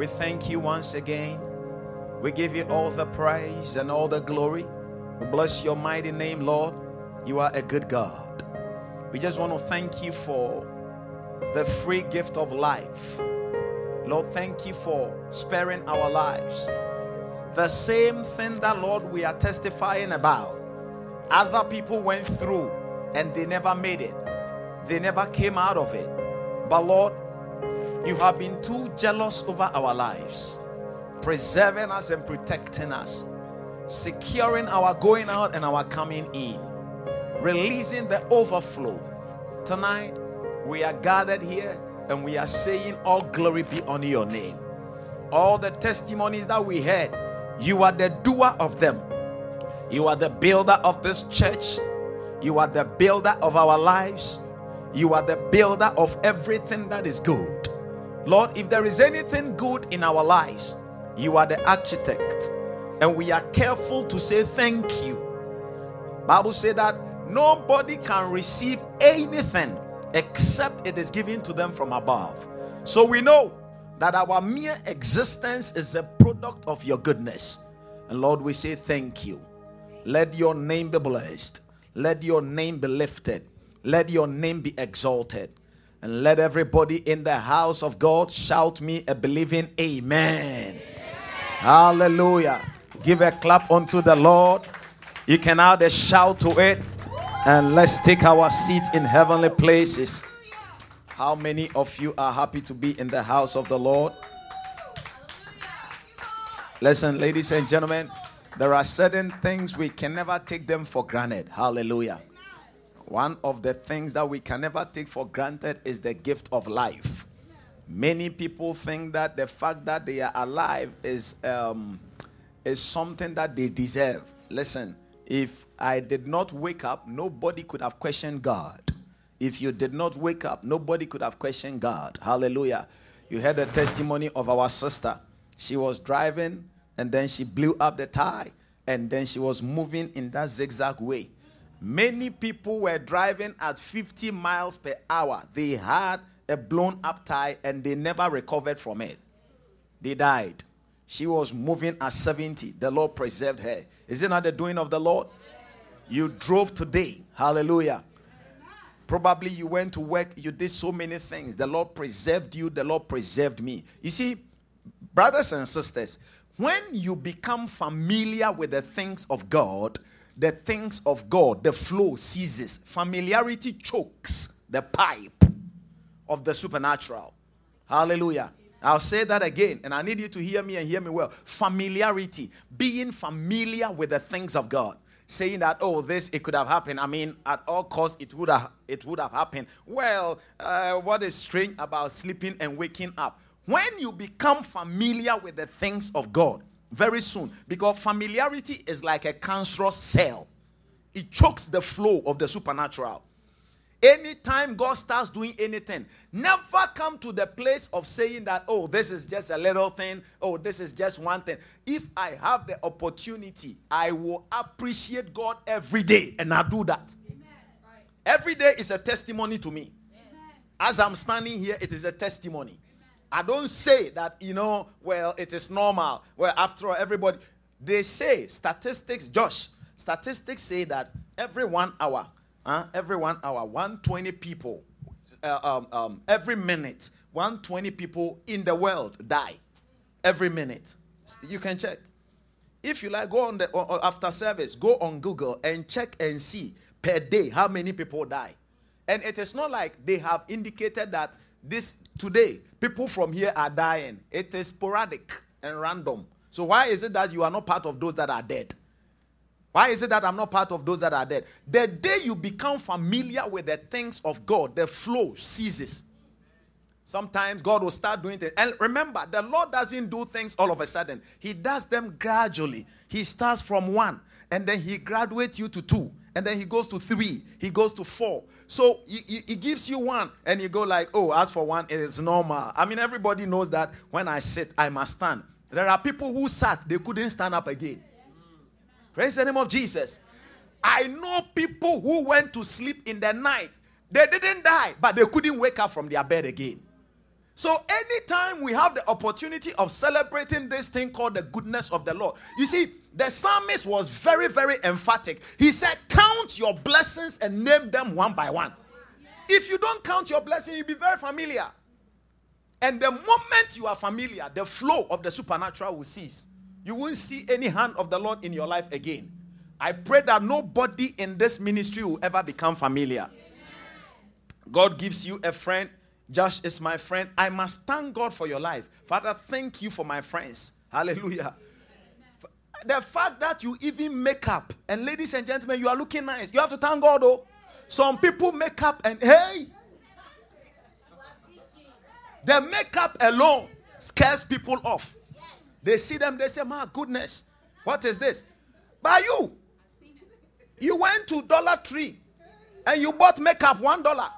we thank you once again. We give you all the praise and all the glory. We bless your mighty name, Lord. You are a good God. We just want to thank you for the free gift of life. Lord, thank you for sparing our lives. The same thing that, Lord, we are testifying about. Other people went through and they never made it, they never came out of it. But, Lord, you have been too jealous over our lives, preserving us and protecting us, securing our going out and our coming in, releasing the overflow. Tonight, we are gathered here and we are saying, All glory be unto your name. All the testimonies that we heard, you are the doer of them. You are the builder of this church. You are the builder of our lives. You are the builder of everything that is good. Lord, if there is anything good in our lives, you are the architect. And we are careful to say thank you. Bible said that nobody can receive anything except it is given to them from above. So we know that our mere existence is a product of your goodness. And Lord, we say thank you. Let your name be blessed. Let your name be lifted. Let your name be exalted. And let everybody in the house of God shout me a believing amen. amen. Hallelujah. Give a clap unto the Lord. You can add a shout to it. And let's take our seat in heavenly places. How many of you are happy to be in the house of the Lord? Listen, ladies and gentlemen, there are certain things we can never take them for granted. Hallelujah. One of the things that we can never take for granted is the gift of life. Many people think that the fact that they are alive is um, is something that they deserve. Listen, if I did not wake up, nobody could have questioned God. If you did not wake up, nobody could have questioned God. Hallelujah. You heard the testimony of our sister. She was driving and then she blew up the tire and then she was moving in that zigzag way. Many people were driving at 50 miles per hour. They had a blown up tire and they never recovered from it. They died. She was moving at 70. The Lord preserved her. Is it not the doing of the Lord? You drove today. Hallelujah. Probably you went to work, you did so many things. The Lord preserved you, the Lord preserved me. You see, brothers and sisters, when you become familiar with the things of God, the things of God, the flow ceases. Familiarity chokes the pipe of the supernatural. Hallelujah. I'll say that again, and I need you to hear me and hear me well. Familiarity, being familiar with the things of God. Saying that, oh, this it could have happened. I mean, at all costs, it would have it would have happened. Well, uh, what is strange about sleeping and waking up? When you become familiar with the things of God, very soon. Because familiarity is like a cancerous cell. It chokes the flow of the supernatural. Anytime god starts doing anything never come to the place of saying that oh this is just a little thing. Oh this is just one thing. If i have the opportunity i will appreciate god every day and i do that. Every day is a testimony to me. As i'm standing here it is a testimony I don't say that, you know, well, it is normal. Well, after all, everybody, they say statistics, Josh, statistics say that every one hour, uh, every one hour, 120 people, uh, um, um, every minute, 120 people in the world die every minute. You can check. If you like, go on the after service, go on Google and check and see per day how many people die. And it is not like they have indicated that this today people from here are dying. It is sporadic and random. So why is it that you are not part of those that are dead? Why is it that I'm not part of those that are dead? The day you become familiar with the things of God, the flow ceases. Sometimes God will start doing things. And remember, the Lord doesn't do things all of a sudden, He does them gradually. He starts from one, and then He graduates you to two, and then He goes to three, He goes to four. So He, he gives you one, and you go like, oh, as for one, it's normal. I mean, everybody knows that when I sit, I must stand. There are people who sat, they couldn't stand up again. Praise the name of Jesus. I know people who went to sleep in the night. They didn't die, but they couldn't wake up from their bed again. So, anytime we have the opportunity of celebrating this thing called the goodness of the Lord, you see, the psalmist was very, very emphatic. He said, Count your blessings and name them one by one. If you don't count your blessing, you'll be very familiar. And the moment you are familiar, the flow of the supernatural will cease. You won't see any hand of the Lord in your life again. I pray that nobody in this ministry will ever become familiar. God gives you a friend. Josh is my friend. I must thank God for your life. Father, thank you for my friends. Hallelujah. The fact that you even make up, and ladies and gentlemen, you are looking nice. You have to thank God, though. Some people make up and hey, the makeup alone scares people off. They see them, they say, My goodness, what is this? By you, you went to Dollar Tree and you bought makeup one dollar.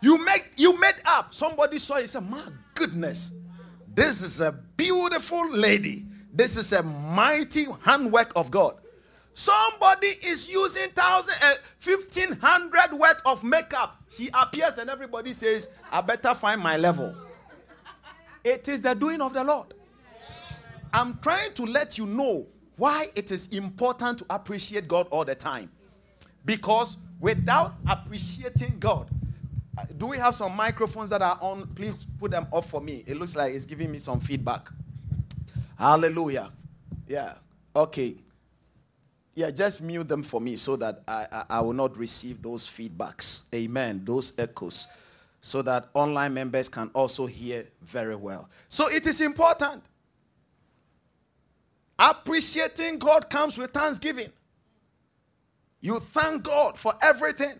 You make you made up. Somebody saw it, said, My goodness, this is a beautiful lady. This is a mighty handwork of God. Somebody is using thousand, uh, fifteen hundred worth of makeup. He appears and everybody says, "I better find my level." It is the doing of the Lord. I'm trying to let you know why it is important to appreciate God all the time. Because without appreciating God, uh, do we have some microphones that are on? Please put them off for me. It looks like it's giving me some feedback. Hallelujah. Yeah. Okay. Yeah, just mute them for me so that I, I, I will not receive those feedbacks. Amen. Those echoes. So that online members can also hear very well. So it is important Appreciating God comes with thanksgiving. You thank God for everything.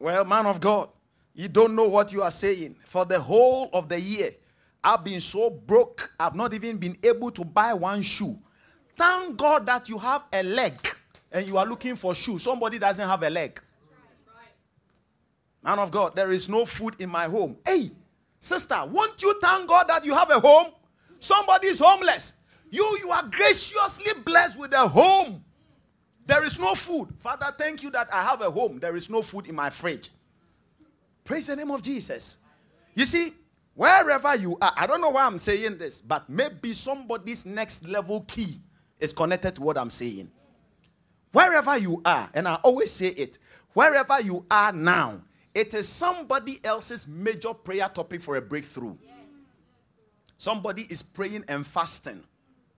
Well, man of God, you don't know what you are saying. For the whole of the year, I've been so broke, I've not even been able to buy one shoe. Thank God that you have a leg and you are looking for shoes. Somebody doesn't have a leg. Man of God, there is no food in my home. Hey, sister, won't you thank God that you have a home? Somebody is homeless. You, you are graciously blessed with a home. There is no food. Father, thank you that I have a home. There is no food in my fridge. Praise the name of Jesus. You see, wherever you are, I don't know why I'm saying this, but maybe somebody's next level key is connected to what I'm saying. Wherever you are, and I always say it, wherever you are now, it is somebody else's major prayer topic for a breakthrough. Somebody is praying and fasting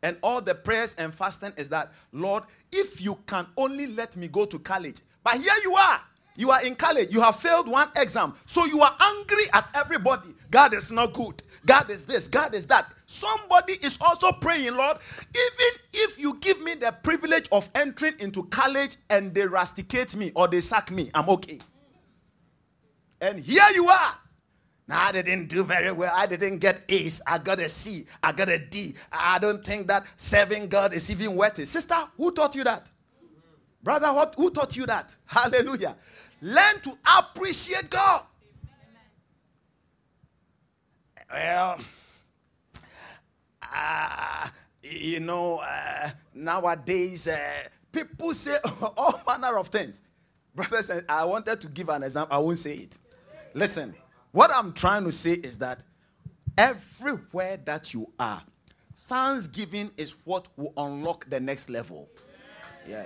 and all the prayers and fasting is that, Lord, if you can only let me go to college. But here you are. You are in college. You have failed one exam. So you are angry at everybody. God is not good. God is this. God is that. Somebody is also praying, Lord, even if you give me the privilege of entering into college and they rusticate me or they sack me, I'm okay. And here you are now, I didn't do very well. I didn't get A's. I got a C. I got a D. I don't think that serving God is even worth it. Sister, who taught you that? Brother, what, who taught you that? Hallelujah. Learn to appreciate God. Well, uh, you know, uh, nowadays uh, people say all manner of things. Brothers, I wanted to give an example. I won't say it. Listen. What I'm trying to say is that everywhere that you are, thanksgiving is what will unlock the next level. Yeah.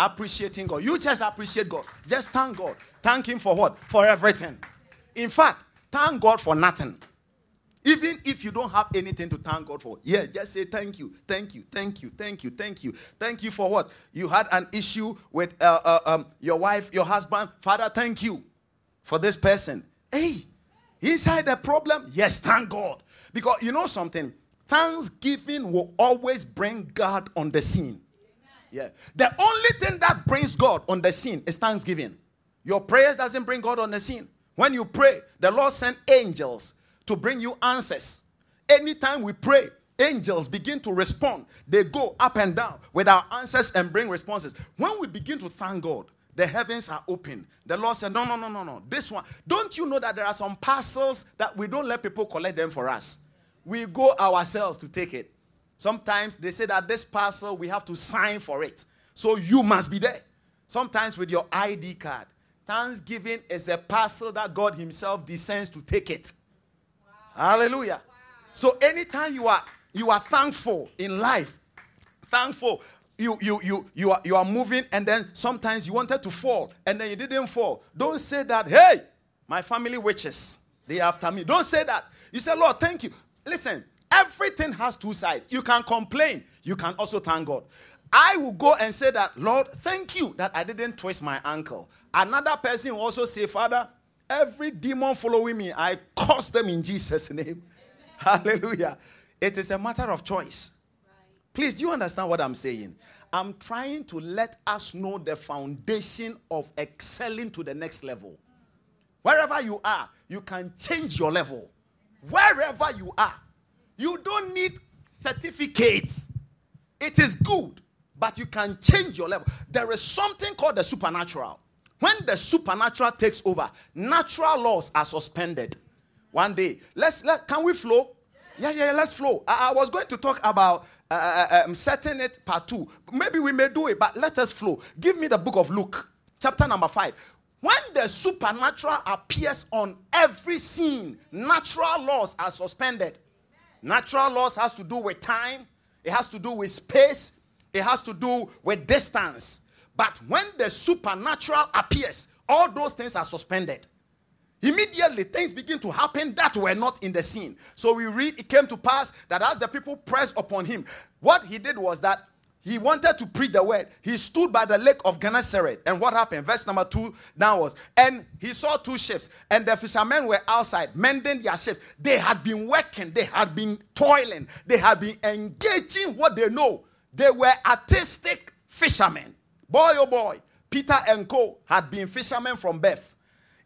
Appreciating God. You just appreciate God. Just thank God. Thank Him for what? For everything. In fact, thank God for nothing. Even if you don't have anything to thank God for, yeah, just say thank you, thank you, thank you, thank you, thank you, thank you for what? You had an issue with uh, uh, um, your wife, your husband. Father, thank you for this person. Hey, Inside the problem, yes, thank God. Because you know something? Thanksgiving will always bring God on the scene. Yeah. The only thing that brings God on the scene is thanksgiving. Your prayers doesn't bring God on the scene. When you pray, the Lord sent angels to bring you answers. Anytime we pray, angels begin to respond. They go up and down with our answers and bring responses. When we begin to thank God, the heavens are open. The Lord said, No, no, no, no, no. This one. Don't you know that there are some parcels that we don't let people collect them for us? We go ourselves to take it. Sometimes they say that this parcel, we have to sign for it. So you must be there. Sometimes with your ID card. Thanksgiving is a parcel that God Himself descends to take it. Wow. Hallelujah. Wow. So anytime you are you are thankful in life, thankful you you you you are you are moving and then sometimes you wanted to fall and then you didn't fall don't say that hey my family witches they after me don't say that you say lord thank you listen everything has two sides you can complain you can also thank god i will go and say that lord thank you that i didn't twist my ankle another person will also say father every demon following me i curse them in jesus name hallelujah it is a matter of choice Please, do you understand what I'm saying? I'm trying to let us know the foundation of excelling to the next level. Wherever you are, you can change your level. Wherever you are, you don't need certificates. It is good, but you can change your level. There is something called the supernatural. When the supernatural takes over, natural laws are suspended. One day, let's let, can we flow? Yeah, yeah, yeah let's flow. I, I was going to talk about uh, uh, uh, setting it part two. Maybe we may do it, but let us flow. Give me the book of Luke, chapter number five. When the supernatural appears on every scene, natural laws are suspended. Natural laws has to do with time, it has to do with space, it has to do with distance. But when the supernatural appears, all those things are suspended. Immediately, things begin to happen that were not in the scene. So we read, it came to pass that as the people pressed upon him, what he did was that he wanted to preach the word. He stood by the lake of Gennesaret. And what happened? Verse number two now was, and he saw two ships, and the fishermen were outside mending their ships. They had been working, they had been toiling, they had been engaging what they know. They were artistic fishermen. Boy, oh boy, Peter and Co. had been fishermen from birth.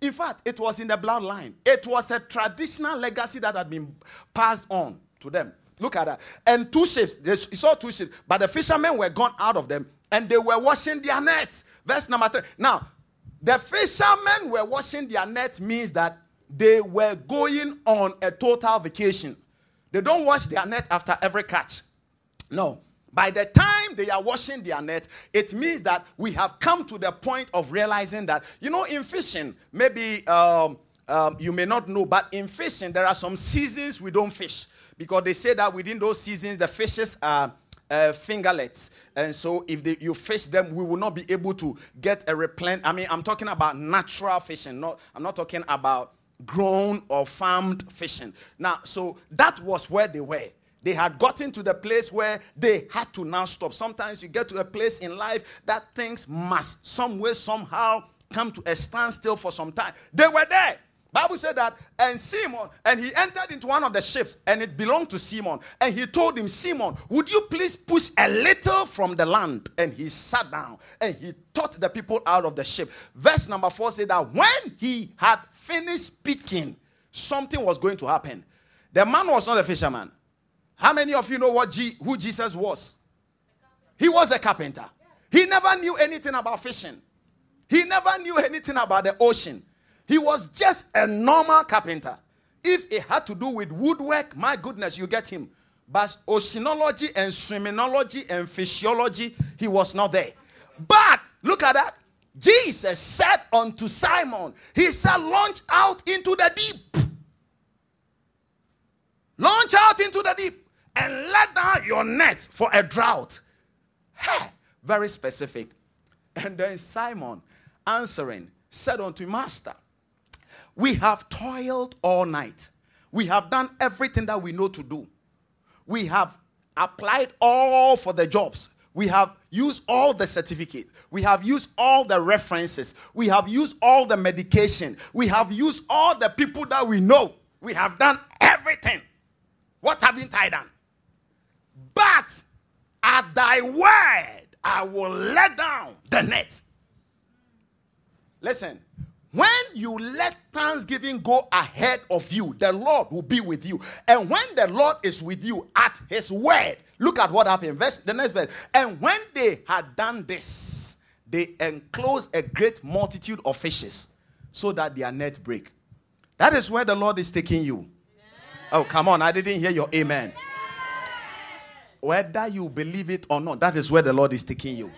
In fact, it was in the bloodline. It was a traditional legacy that had been passed on to them. Look at that. And two ships. They saw two ships, but the fishermen were gone out of them and they were washing their nets. Verse number three. Now, the fishermen were washing their nets means that they were going on a total vacation. They don't wash their net after every catch. No. By the time they are washing their net, it means that we have come to the point of realizing that, you know, in fishing, maybe um, um, you may not know, but in fishing, there are some seasons we don't fish because they say that within those seasons, the fishes are. Uh, fingerlets, and so if they, you fish them, we will not be able to get a replant. I mean, I'm talking about natural fishing. Not, I'm not talking about grown or farmed fishing. Now, so that was where they were. They had gotten to the place where they had to now stop. Sometimes you get to a place in life that things must, some way, somehow, come to a standstill for some time. They were there. Bible said that, and Simon, and he entered into one of the ships, and it belonged to Simon. And he told him, Simon, would you please push a little from the land? And he sat down and he taught the people out of the ship. Verse number four said that when he had finished speaking, something was going to happen. The man was not a fisherman. How many of you know what G, who Jesus was? He was a carpenter. He never knew anything about fishing. He never knew anything about the ocean. He was just a normal carpenter. If it had to do with woodwork, my goodness, you get him. But oceanology and swimmingology and physiology, he was not there. But look at that. Jesus said unto Simon, He said, Launch out into the deep. Launch out into the deep and let down your net for a drought. Hey, very specific. And then Simon answering said unto Master, We have toiled all night. We have done everything that we know to do. We have applied all for the jobs. We have used all the certificates. We have used all the references. We have used all the medication. We have used all the people that we know. We have done everything. What haven't I done? But at thy word I will let down the net. Listen, when you let thanksgiving go ahead of you, the Lord will be with you. And when the Lord is with you at his word, look at what happened. Verse, the next verse. And when they had done this, they enclosed a great multitude of fishes so that their net break. That is where the Lord is taking you. Amen. Oh, come on. I didn't hear your amen. amen. Whether you believe it or not, that is where the Lord is taking you.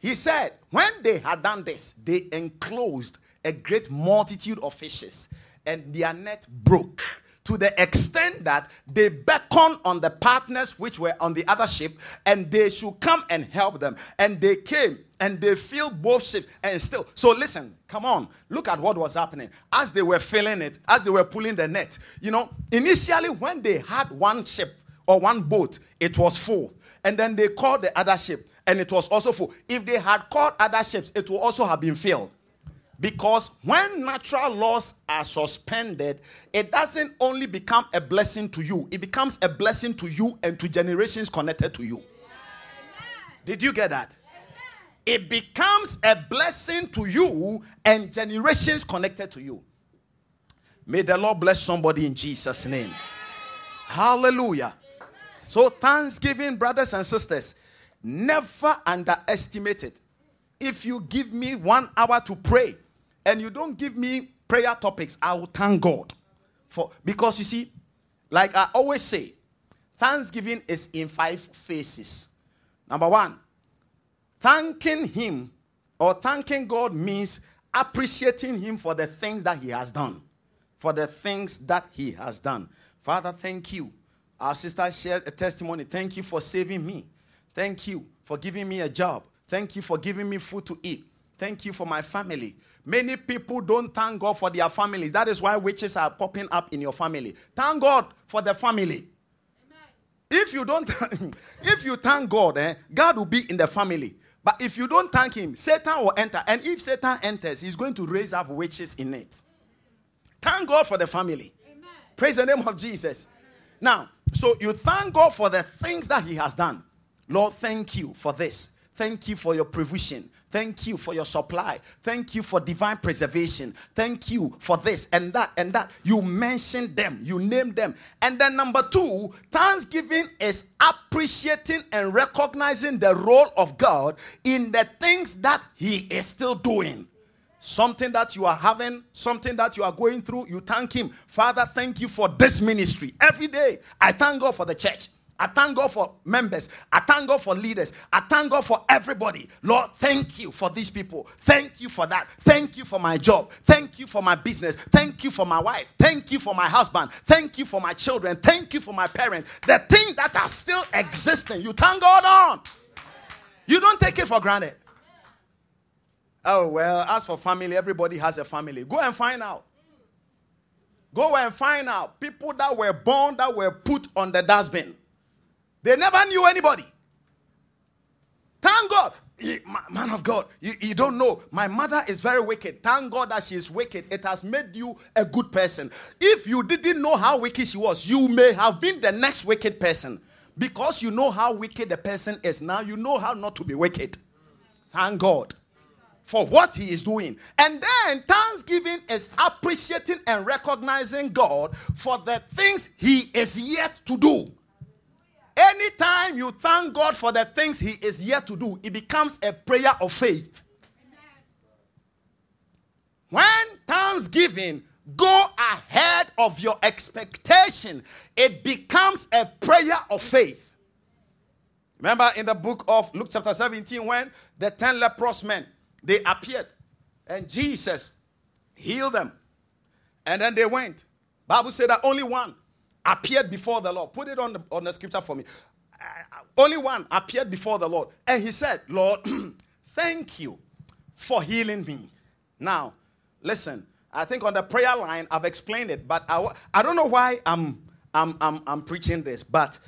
He said, when they had done this, they enclosed a great multitude of fishes, and their net broke to the extent that they beckoned on the partners which were on the other ship, and they should come and help them. And they came and they filled both ships and still. So listen, come on, look at what was happening as they were filling it, as they were pulling the net. You know, initially when they had one ship or one boat, it was full, and then they called the other ship and it was also full. If they had caught other ships, it would also have been filled. Because when natural laws are suspended, it doesn't only become a blessing to you, it becomes a blessing to you and to generations connected to you. Did you get that? It becomes a blessing to you and generations connected to you. May the Lord bless somebody in Jesus' name. Hallelujah. So, thanksgiving, brothers and sisters, Never underestimate it. If you give me one hour to pray and you don't give me prayer topics, I will thank God. For because you see, like I always say, Thanksgiving is in five phases. Number one, thanking Him or thanking God means appreciating Him for the things that He has done. For the things that He has done. Father, thank you. Our sister shared a testimony. Thank you for saving me. Thank you for giving me a job. Thank you for giving me food to eat. Thank you for my family. Many people don't thank God for their families. That is why witches are popping up in your family. Thank God for the family. Amen. If you don't, if you thank God, eh, God will be in the family. But if you don't thank Him, Satan will enter. And if Satan enters, he's going to raise up witches in it. Thank God for the family. Amen. Praise the name of Jesus. Now, so you thank God for the things that He has done. Lord, thank you for this. Thank you for your provision. Thank you for your supply. Thank you for divine preservation. Thank you for this and that and that. You mention them, you name them. And then, number two, thanksgiving is appreciating and recognizing the role of God in the things that He is still doing. Something that you are having, something that you are going through, you thank Him. Father, thank you for this ministry. Every day, I thank God for the church. I thank God for members. I thank God for leaders. I thank God for everybody. Lord, thank you for these people. Thank you for that. Thank you for my job. Thank you for my business. Thank you for my wife. Thank you for my husband. Thank you for my children. Thank you for my parents. The things that are still existing, you thank God on. You don't take it for granted. Oh, well, as for family, everybody has a family. Go and find out. Go and find out people that were born that were put on the dustbin. They never knew anybody. Thank God. Man of God, you, you don't know. My mother is very wicked. Thank God that she is wicked. It has made you a good person. If you didn't know how wicked she was, you may have been the next wicked person. Because you know how wicked the person is. Now you know how not to be wicked. Thank God for what he is doing. And then thanksgiving is appreciating and recognizing God for the things he is yet to do. Anytime you thank God for the things He is yet to do, it becomes a prayer of faith. When thanksgiving go ahead of your expectation, it becomes a prayer of faith. Remember in the book of Luke chapter 17 when the 10 leprous men they appeared and Jesus healed them. And then they went. Bible said that only one appeared before the Lord. Put it on the, on the scripture for me. Uh, only one appeared before the Lord. And he said, Lord, thank you for healing me. Now, listen, I think on the prayer line, I've explained it, but I, I don't know why I'm, I'm, I'm, I'm preaching this, but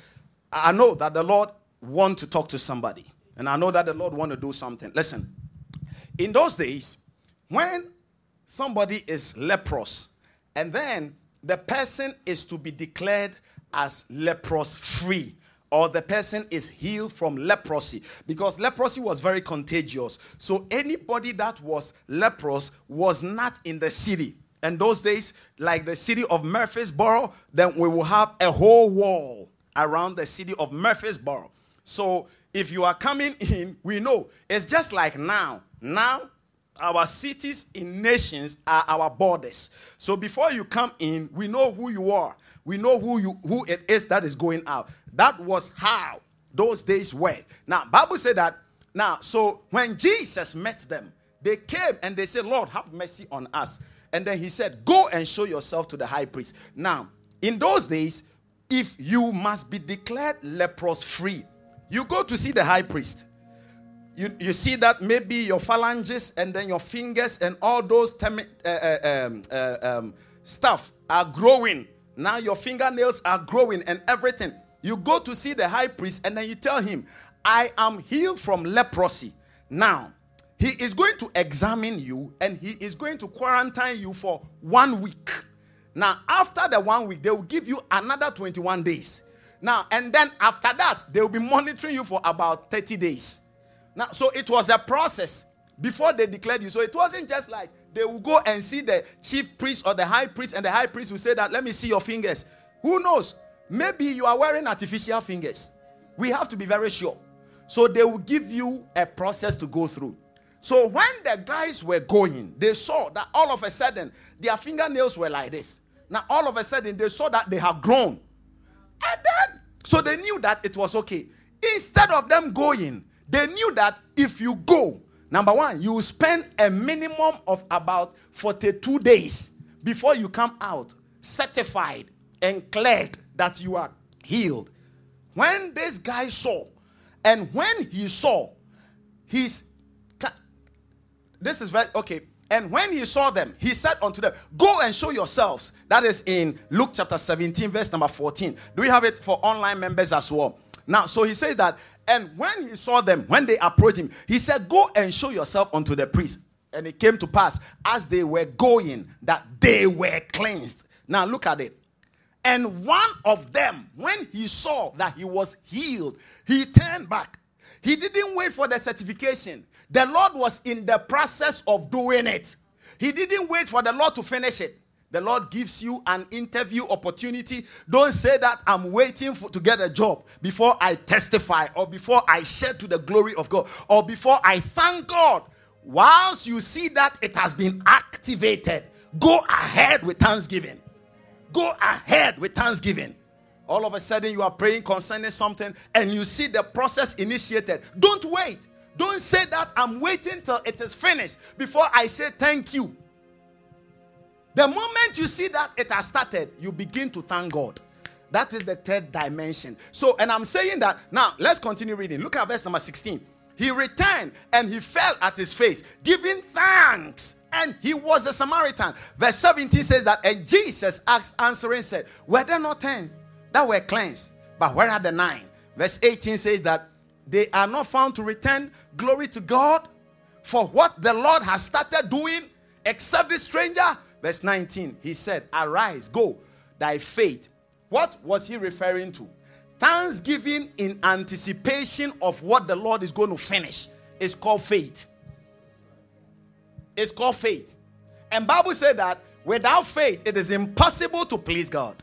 I know that the Lord want to talk to somebody. And I know that the Lord want to do something. Listen, in those days, when somebody is leprous, and then the person is to be declared as leprous free or the person is healed from leprosy because leprosy was very contagious. So anybody that was leprous was not in the city. And those days, like the city of Murfreesboro, then we will have a whole wall around the city of Murfreesboro. So if you are coming in, we know it's just like now. Now, our cities in nations are our borders. So before you come in, we know who you are. We know who you who it is that is going out. That was how those days were. Now, Bible said that now, so when Jesus met them, they came and they said, Lord, have mercy on us. And then he said, Go and show yourself to the high priest. Now, in those days, if you must be declared leprous free, you go to see the high priest. You, you see that maybe your phalanges and then your fingers and all those uh, uh, um, uh, um, stuff are growing. Now your fingernails are growing and everything. You go to see the high priest and then you tell him, I am healed from leprosy. Now, he is going to examine you and he is going to quarantine you for one week. Now, after the one week, they will give you another 21 days. Now, and then after that, they will be monitoring you for about 30 days. Now, so it was a process before they declared you. So it wasn't just like they will go and see the chief priest or the high priest, and the high priest will say that, let me see your fingers. Who knows? Maybe you are wearing artificial fingers. We have to be very sure. So they will give you a process to go through. So when the guys were going, they saw that all of a sudden their fingernails were like this. Now all of a sudden they saw that they had grown. And then, so they knew that it was okay. Instead of them going, they knew that if you go, number one, you spend a minimum of about 42 days before you come out certified and cleared that you are healed. When this guy saw, and when he saw, his this is very okay. And when he saw them, he said unto them, Go and show yourselves. That is in Luke chapter 17, verse number 14. Do we have it for online members as well? Now, so he says that, and when he saw them, when they approached him, he said, Go and show yourself unto the priest. And it came to pass as they were going that they were cleansed. Now, look at it. And one of them, when he saw that he was healed, he turned back. He didn't wait for the certification. The Lord was in the process of doing it. He didn't wait for the Lord to finish it. The Lord gives you an interview opportunity. Don't say that I'm waiting for, to get a job before I testify or before I share to the glory of God or before I thank God. Whilst you see that it has been activated, go ahead with thanksgiving. Go ahead with thanksgiving. All of a sudden, you are praying concerning something and you see the process initiated. Don't wait. Don't say that I'm waiting till it is finished before I say thank you. The moment you see that it has started, you begin to thank God. That is the third dimension. So, and I'm saying that now, let's continue reading. Look at verse number 16. He returned and he fell at his face, giving thanks. And he was a Samaritan. Verse 17 says that, and Jesus asked, answering, said, Were there not ten that were cleansed? But where are the nine? Verse 18 says that they are not found to return glory to God for what the Lord has started doing, except the stranger. Verse 19, he said, Arise, go, thy faith. What was he referring to? Thanksgiving in anticipation of what the Lord is going to finish is called faith. It's called faith. And Bible said that without faith it is impossible to please God.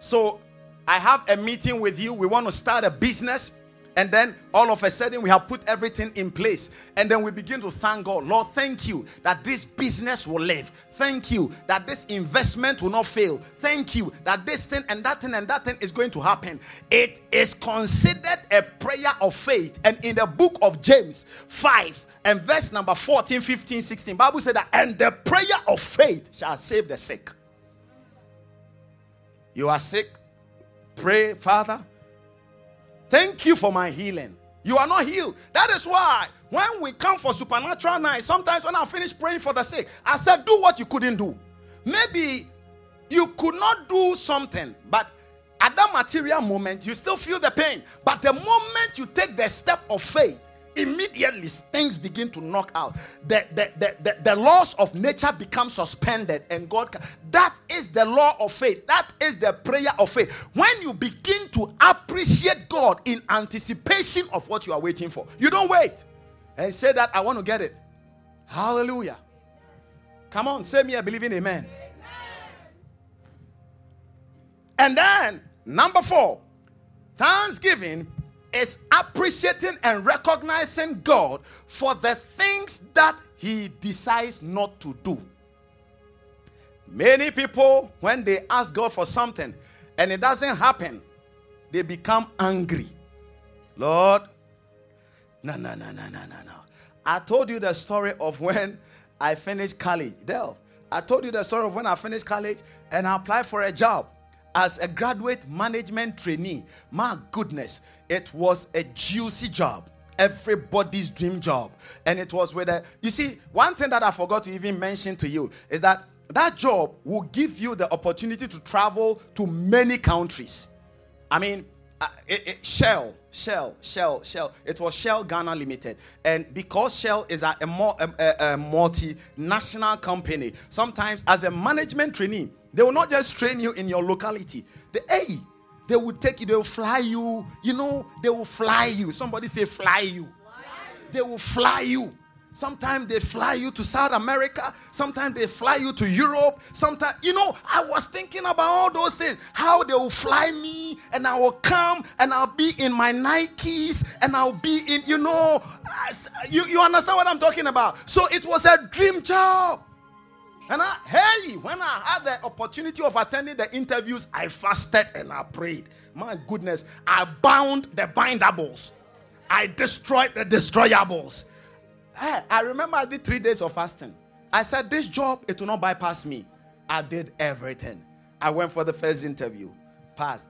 So I have a meeting with you. We want to start a business. And then all of a sudden, we have put everything in place. And then we begin to thank God. Lord, thank you that this business will live. Thank you that this investment will not fail. Thank you that this thing and that thing and that thing is going to happen. It is considered a prayer of faith. And in the book of James 5 and verse number 14, 15, 16, Bible said that, and the prayer of faith shall save the sick. You are sick? Pray, Father Thank you for my healing. You are not healed. That is why when we come for supernatural night, sometimes when I finish praying for the sick, I said, Do what you couldn't do. Maybe you could not do something, but at that material moment, you still feel the pain. But the moment you take the step of faith, immediately things begin to knock out. The, the, the, the, the laws of nature become suspended and god that is the law of faith. That is the prayer of faith. When you begin to appreciate god in anticipation of what you are waiting for you don't wait and say that i want to get it. Hallelujah. Come on say me a believing amen. amen. And then number four thanksgiving is appreciating and recognizing God for the things that He decides not to do. Many people, when they ask God for something and it doesn't happen, they become angry. Lord, no, no, no, no, no, no, no. I told you the story of when I finished college. Dell, I told you the story of when I finished college and I applied for a job as a graduate management trainee. My goodness, it was a juicy job. Everybody's dream job. And it was with a, you see, one thing that I forgot to even mention to you is that that job will give you the opportunity to travel to many countries. I mean, uh, it, it, Shell, Shell, Shell, Shell. It was Shell Ghana Limited, and because Shell is a, a, a, a multinational company, sometimes as a management trainee, they will not just train you in your locality. The hey, they will take you, they will fly you. You know, they will fly you. Somebody say fly you. Fly. They will fly you. Sometimes they fly you to South America. Sometimes they fly you to Europe. Sometimes, you know, I was thinking about all those things. How they will fly me and I will come and I'll be in my Nikes and I'll be in, you know, you, you understand what I'm talking about? So it was a dream job. And I, hey, when I had the opportunity of attending the interviews, I fasted and I prayed. My goodness, I bound the bindables, I destroyed the destroyables. Hey, I remember I did three days of fasting. I said, This job, it will not bypass me. I did everything. I went for the first interview, passed.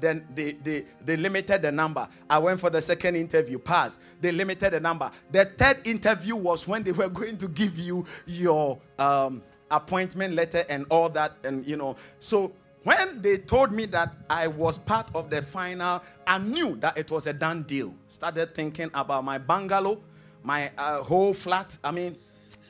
Then they, they, they limited the number. I went for the second interview, passed. They limited the number. The third interview was when they were going to give you your um, appointment letter and all that. And, you know, so when they told me that I was part of the final, I knew that it was a done deal. Started thinking about my bungalow, my uh, whole flat. I mean,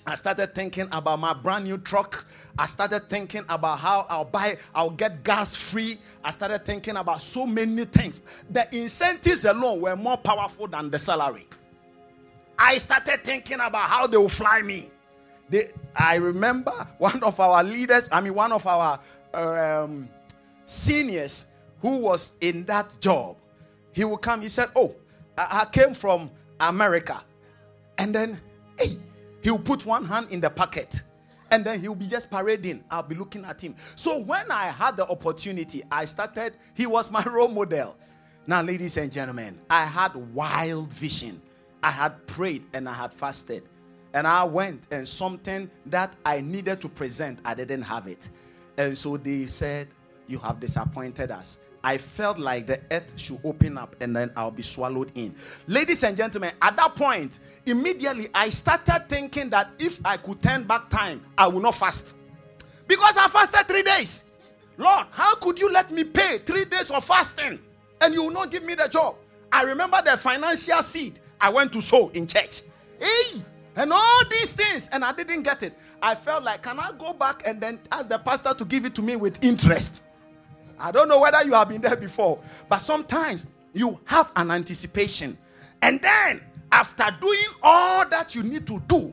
I started thinking about my brand new truck. I started thinking about how I'll buy, I'll get gas free. I started thinking about so many things. The incentives alone were more powerful than the salary. I started thinking about how they will fly me. They, I remember one of our leaders, I mean, one of our um, seniors who was in that job. He would come, he said, Oh, I, I came from America. And then, hey, he'll put one hand in the pocket and then he'll be just parading. I'll be looking at him. So when I had the opportunity, I started, he was my role model. Now, ladies and gentlemen, I had wild vision. I had prayed and I had fasted. And I went and something that I needed to present, I didn't have it. And so they said, You have disappointed us. I felt like the earth should open up and then I'll be swallowed in. Ladies and gentlemen, at that point, immediately I started thinking that if I could turn back time, I will not fast. Because I fasted three days. Lord, how could you let me pay three days of fasting and you will not give me the job? I remember the financial seed I went to sow in church. Hey, and all these things, and I didn't get it. I felt like, can I go back and then ask the pastor to give it to me with interest? I don't know whether you have been there before, but sometimes you have an anticipation. And then, after doing all that you need to do,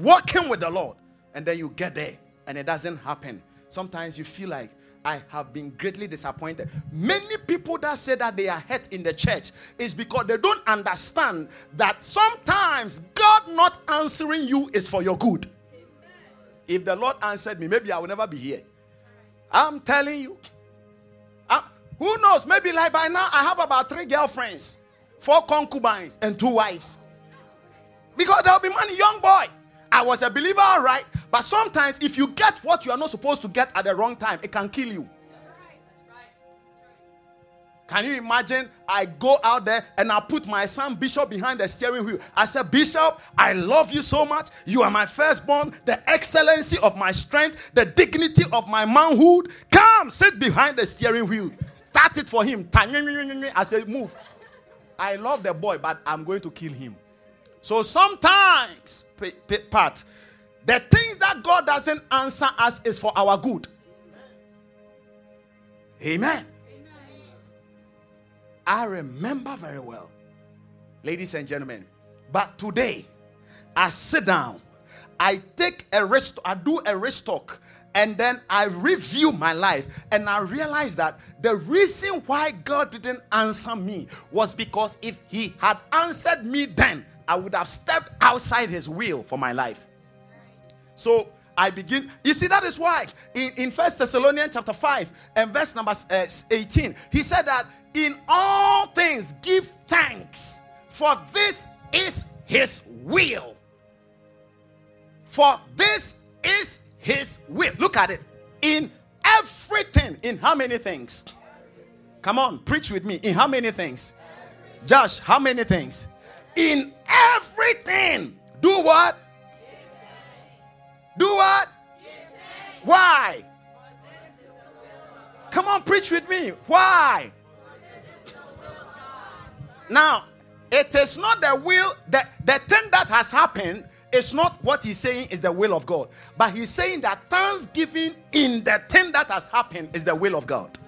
working with the Lord, and then you get there and it doesn't happen. Sometimes you feel like, I have been greatly disappointed. Many people that say that they are hurt in the church is because they don't understand that sometimes God not answering you is for your good. If the Lord answered me, maybe I will never be here. I'm telling you. Who knows? Maybe like by now I have about three girlfriends, four concubines, and two wives. Because there'll be money, young boy. I was a believer, all right. But sometimes, if you get what you are not supposed to get at the wrong time, it can kill you. Can you imagine? I go out there and I put my son Bishop behind the steering wheel. I said, Bishop, I love you so much. You are my firstborn, the excellency of my strength, the dignity of my manhood. Come, sit behind the steering wheel. Start it for him. I said, Move. I love the boy, but I'm going to kill him. So sometimes, part, the things that God doesn't answer us is for our good. Amen. I remember very well, ladies and gentlemen. But today, I sit down, I take a rest, I do a restock, and then I review my life, and I realize that the reason why God didn't answer me was because if He had answered me then, I would have stepped outside His will for my life. So I begin. You see, that is why in, in First Thessalonians chapter 5 and verse number uh, 18, he said that in all things give thanks, for this is his will. For this is his will. Look at it. In everything. In how many things? Come on, preach with me. In how many things? Josh, how many things? In everything. Do what? Do what? Why? Come on, preach with me. Why? Now, it is not the will that the thing that has happened is not what he's saying is the will of God, but he's saying that thanksgiving in the thing that has happened is the will of God.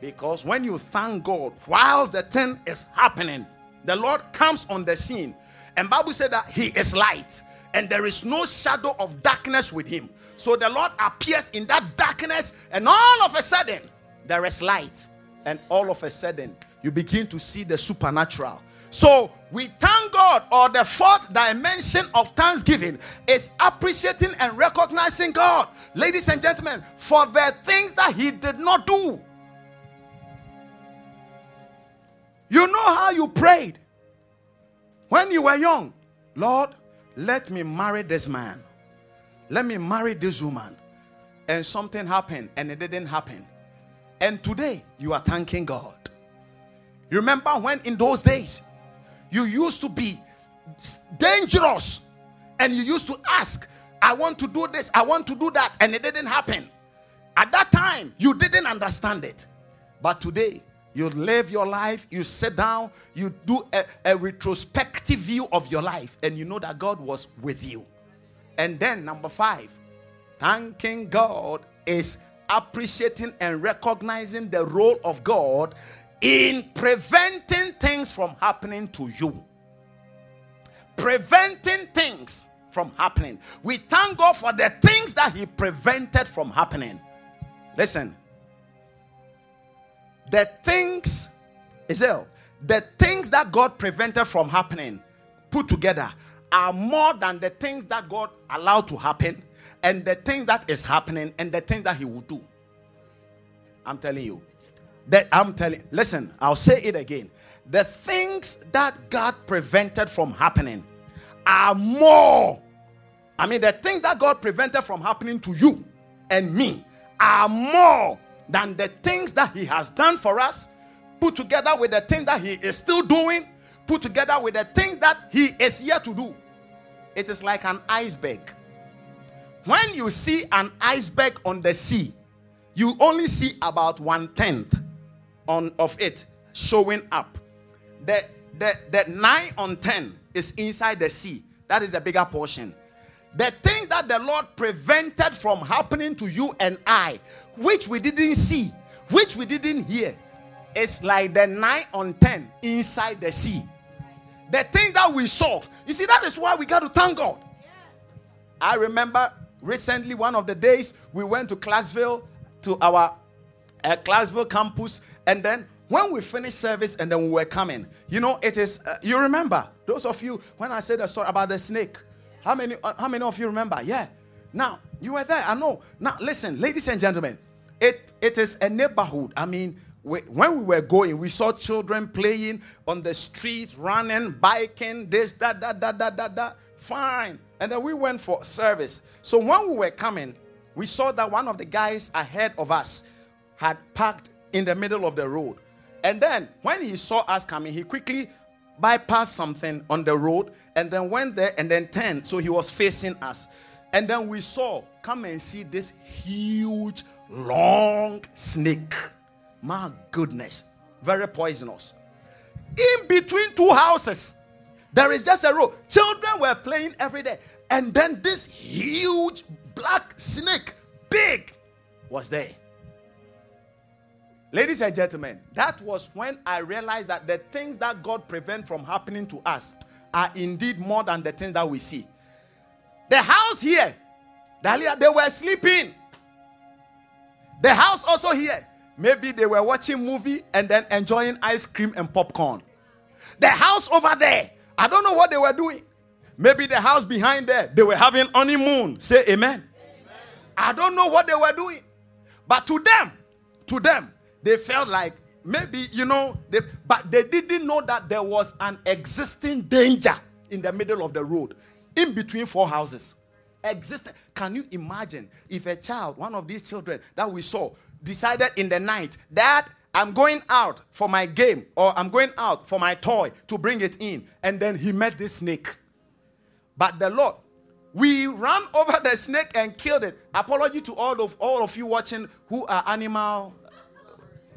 Because when you thank God whilst the thing is happening, the Lord comes on the scene, and Bible said that He is light, and there is no shadow of darkness with Him. So the Lord appears in that darkness, and all of a sudden there is light, and all of a sudden you begin to see the supernatural. So we thank God, or the fourth dimension of thanksgiving is appreciating and recognizing God, ladies and gentlemen, for the things that He did not do. You know how you prayed when you were young, Lord, let me marry this man, let me marry this woman, and something happened and it didn't happen. And today you are thanking God. You remember when in those days you used to be dangerous and you used to ask, I want to do this, I want to do that, and it didn't happen. At that time, you didn't understand it. But today, you live your life, you sit down, you do a, a, retrospective view of your life, and you know that God was with you. And then, number five, thanking God is appreciating and recognizing the role of God in preventing things from happening to you. Preventing things from happening. We thank God for the things that He prevented from happening. Listen, the things, Israel, the things that God prevented from happening put together are more than the things that God allowed to happen and the things that is happening and the things that He will do. I'm telling you that I'm telling, listen, I'll say it again. The things that God prevented from happening are more. I mean, the things that God prevented from happening to you and me are more than the things that He has done for us, put together with the things that He is still doing, put together with the things that He is yet to do. It is like an iceberg. When you see an iceberg on the sea, you only see about one tenth on of it showing up. The, the, the 9 on 10 is inside the sea. That is the bigger portion. The thing that the Lord prevented from happening to you and I, which we didn't see, which we didn't hear, is like the 9 on 10 inside the sea. The thing that we saw, you see, that is why we got to thank God. I remember recently, one of the days, we went to Clarksville to our uh, Clarksville campus and then when we finished service and then we were coming, you know, it is, uh, you remember, those of you, when I said the story about the snake, how many, uh, how many of you remember? Yeah. Now, you were there, I know. Now, listen, ladies and gentlemen, it, it is a neighborhood. I mean, we, when we were going, we saw children playing on the streets, running, biking, this, that, that, that, that, that, that. Fine. And then we went for service. So when we were coming, we saw that one of the guys ahead of us had parked in the middle of the road. And then when he saw us coming, he quickly bypassed something on the road and then went there and then turned. So he was facing us. And then we saw, come and see this huge, long snake. My goodness, very poisonous. In between two houses. There is just a road. Children were playing every day. And then this huge black snake, big, was there. Ladies and gentlemen, that was when I realized that the things that God prevent from happening to us are indeed more than the things that we see. The house here, Dahlia, they were sleeping. The house also here, maybe they were watching movie and then enjoying ice cream and popcorn. The house over there, I don't know what they were doing. Maybe the house behind there, they were having honeymoon. Say amen. amen. I don't know what they were doing. But to them, to them, they felt like maybe, you know, they, but they didn't know that there was an existing danger in the middle of the road, in between four houses. Existing. Can you imagine if a child, one of these children that we saw, decided in the night that I'm going out for my game or I'm going out for my toy to bring it in, and then he met this snake. But the Lord, we ran over the snake and killed it. Apology to all of all of you watching who are animal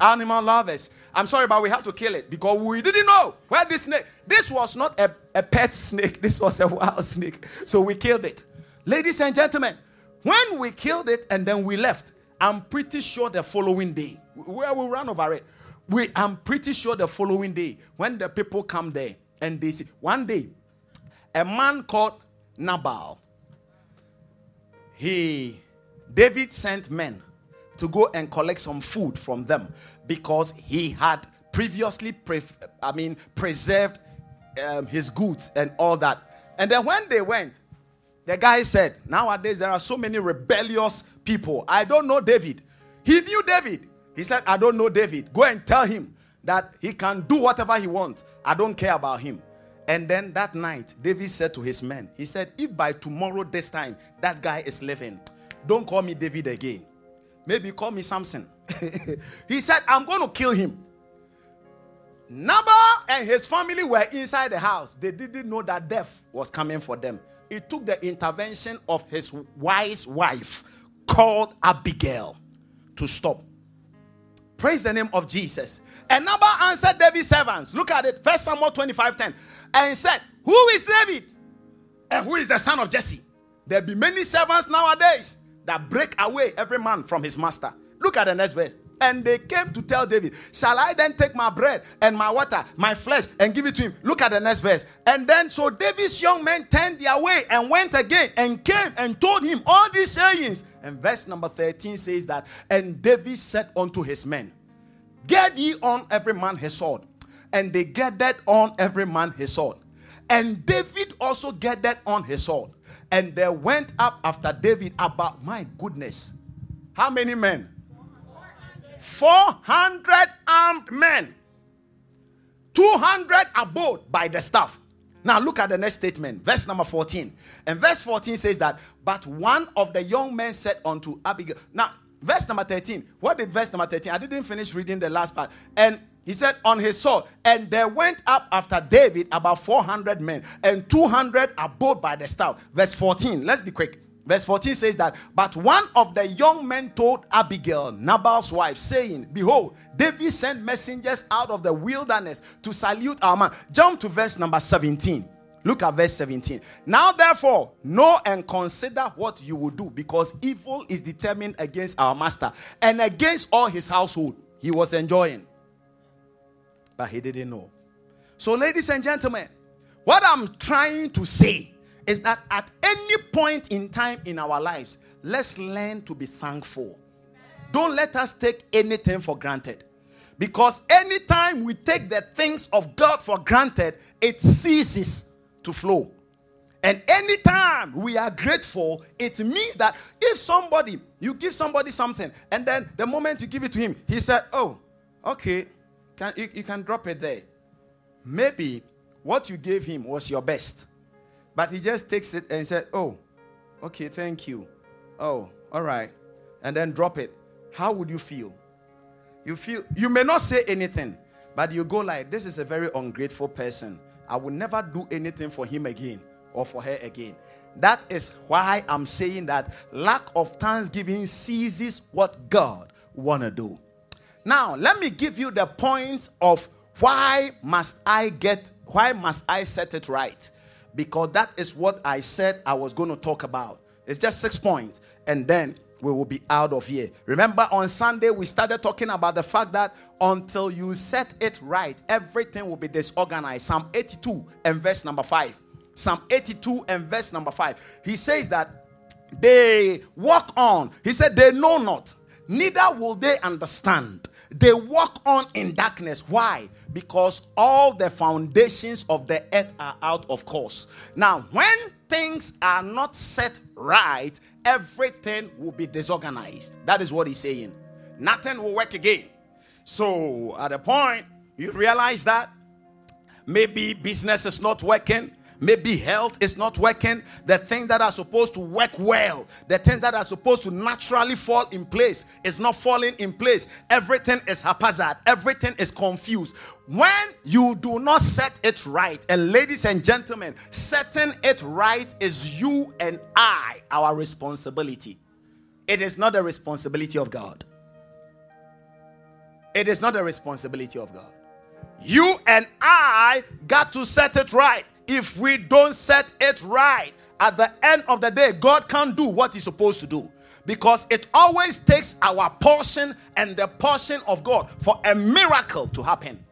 animal lovers. I'm sorry, but we have to kill it because we didn't know where this snake. This was not a, a pet snake, this was a wild snake. So we killed it. Ladies and gentlemen, when we killed it and then we left, I'm pretty sure the following day, where we ran over it, we I'm pretty sure the following day, when the people come there and they see one day, a man called Nabal, he David sent men to go and collect some food from them because he had previously, pre- I mean, preserved um, his goods and all that. And then when they went, the guy said, Nowadays there are so many rebellious people. I don't know David. He knew David. He said, I don't know David. Go and tell him that he can do whatever he wants. I don't care about him. And then that night, David said to his men, He said, If by tomorrow, this time, that guy is living, don't call me David again. Maybe call me Samson. he said, I'm going to kill him. Nabal and his family were inside the house. They didn't know that death was coming for them. It took the intervention of his wise wife called Abigail to stop. Praise the name of Jesus. And Nabal answered David's servants. Look at it. First Samuel 25 10. And said, Who is David? And who is the son of Jesse? There be many servants nowadays that break away every man from his master. Look at the next verse. And they came to tell David, Shall I then take my bread and my water, my flesh, and give it to him? Look at the next verse. And then so David's young men turned their way and went again and came and told him all these sayings. And verse number 13 says that, And David said unto his men, Get ye on every man his sword. And they gathered on every man his sword. And David also gathered on his sword. And they went up after David about, my goodness, how many men? 400 armed men. 200 abode by the staff. Now look at the next statement, verse number 14. And verse 14 says that, but one of the young men said unto Abigail. Now, verse number 13. What did verse number 13? I didn't finish reading the last part. And he said, on his sword. And there went up after David about 400 men, and 200 abode by the staff. Verse 14. Let's be quick. Verse 14 says that, but one of the young men told Abigail, Nabal's wife, saying, Behold, David sent messengers out of the wilderness to salute our man. Jump to verse number 17. Look at verse 17. Now, therefore, know and consider what you will do, because evil is determined against our master and against all his household. He was enjoying but he didn't know. So, ladies and gentlemen, what I'm trying to say is that at any point in time in our lives, let's learn to be thankful. Don't let us take anything for granted. Because anytime we take the things of God for granted, it ceases to flow. And anytime we are grateful, it means that if somebody, you give somebody something, and then the moment you give it to him, he said, Oh, okay, can, you, you can drop it there. Maybe what you gave him was your best. But he just takes it and said, Oh, okay, thank you. Oh, all right. And then drop it. How would you feel? You feel you may not say anything, but you go like, This is a very ungrateful person. I will never do anything for him again or for her again. That is why I'm saying that lack of thanksgiving seizes what God wanna do. Now, let me give you the point of why must I get why must I set it right? Because that is what I said I was going to talk about. It's just six points, and then we will be out of here. Remember, on Sunday, we started talking about the fact that until you set it right, everything will be disorganized. Psalm 82 and verse number 5. Psalm 82 and verse number 5. He says that they walk on. He said, They know not, neither will they understand. They walk on in darkness. Why? Because all the foundations of the earth are out of course. Now, when things are not set right, everything will be disorganized. That is what he's saying. Nothing will work again. So, at a point, you realize that maybe business is not working, Maybe health is not working. The things that are supposed to work well, the things that are supposed to naturally fall in place, is not falling in place. Everything is haphazard, everything is confused. When you do not set it right, and ladies and gentlemen, setting it right is you and I, our responsibility. It is not the responsibility of God. It is not the responsibility of God. You and I got to set it right if we don't set it right, at the end of the day, God can't do what He's supposed to do. Because it always takes our portion and the portion of God for a miracle to happen.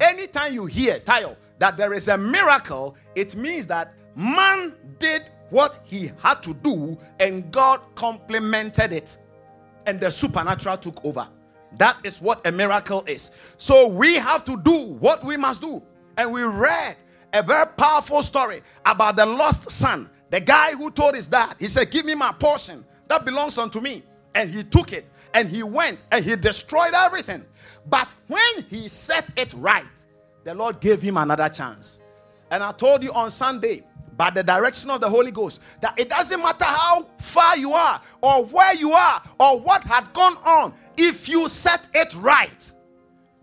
Anytime you hear, Tayo, that there is a miracle, it means that man did what he had to do and God complemented it. And the supernatural took over. That is what a miracle is. So we have to do what we must do. And we read a very powerful story about the lost son. The guy who told his dad, he said, Give me my portion that belongs unto me. And he took it and he went and he destroyed everything. But when he set it right, the Lord gave him another chance. And I told you on Sunday, by the direction of the Holy Ghost, that it doesn't matter how far you are, or where you are, or what had gone on, if you set it right,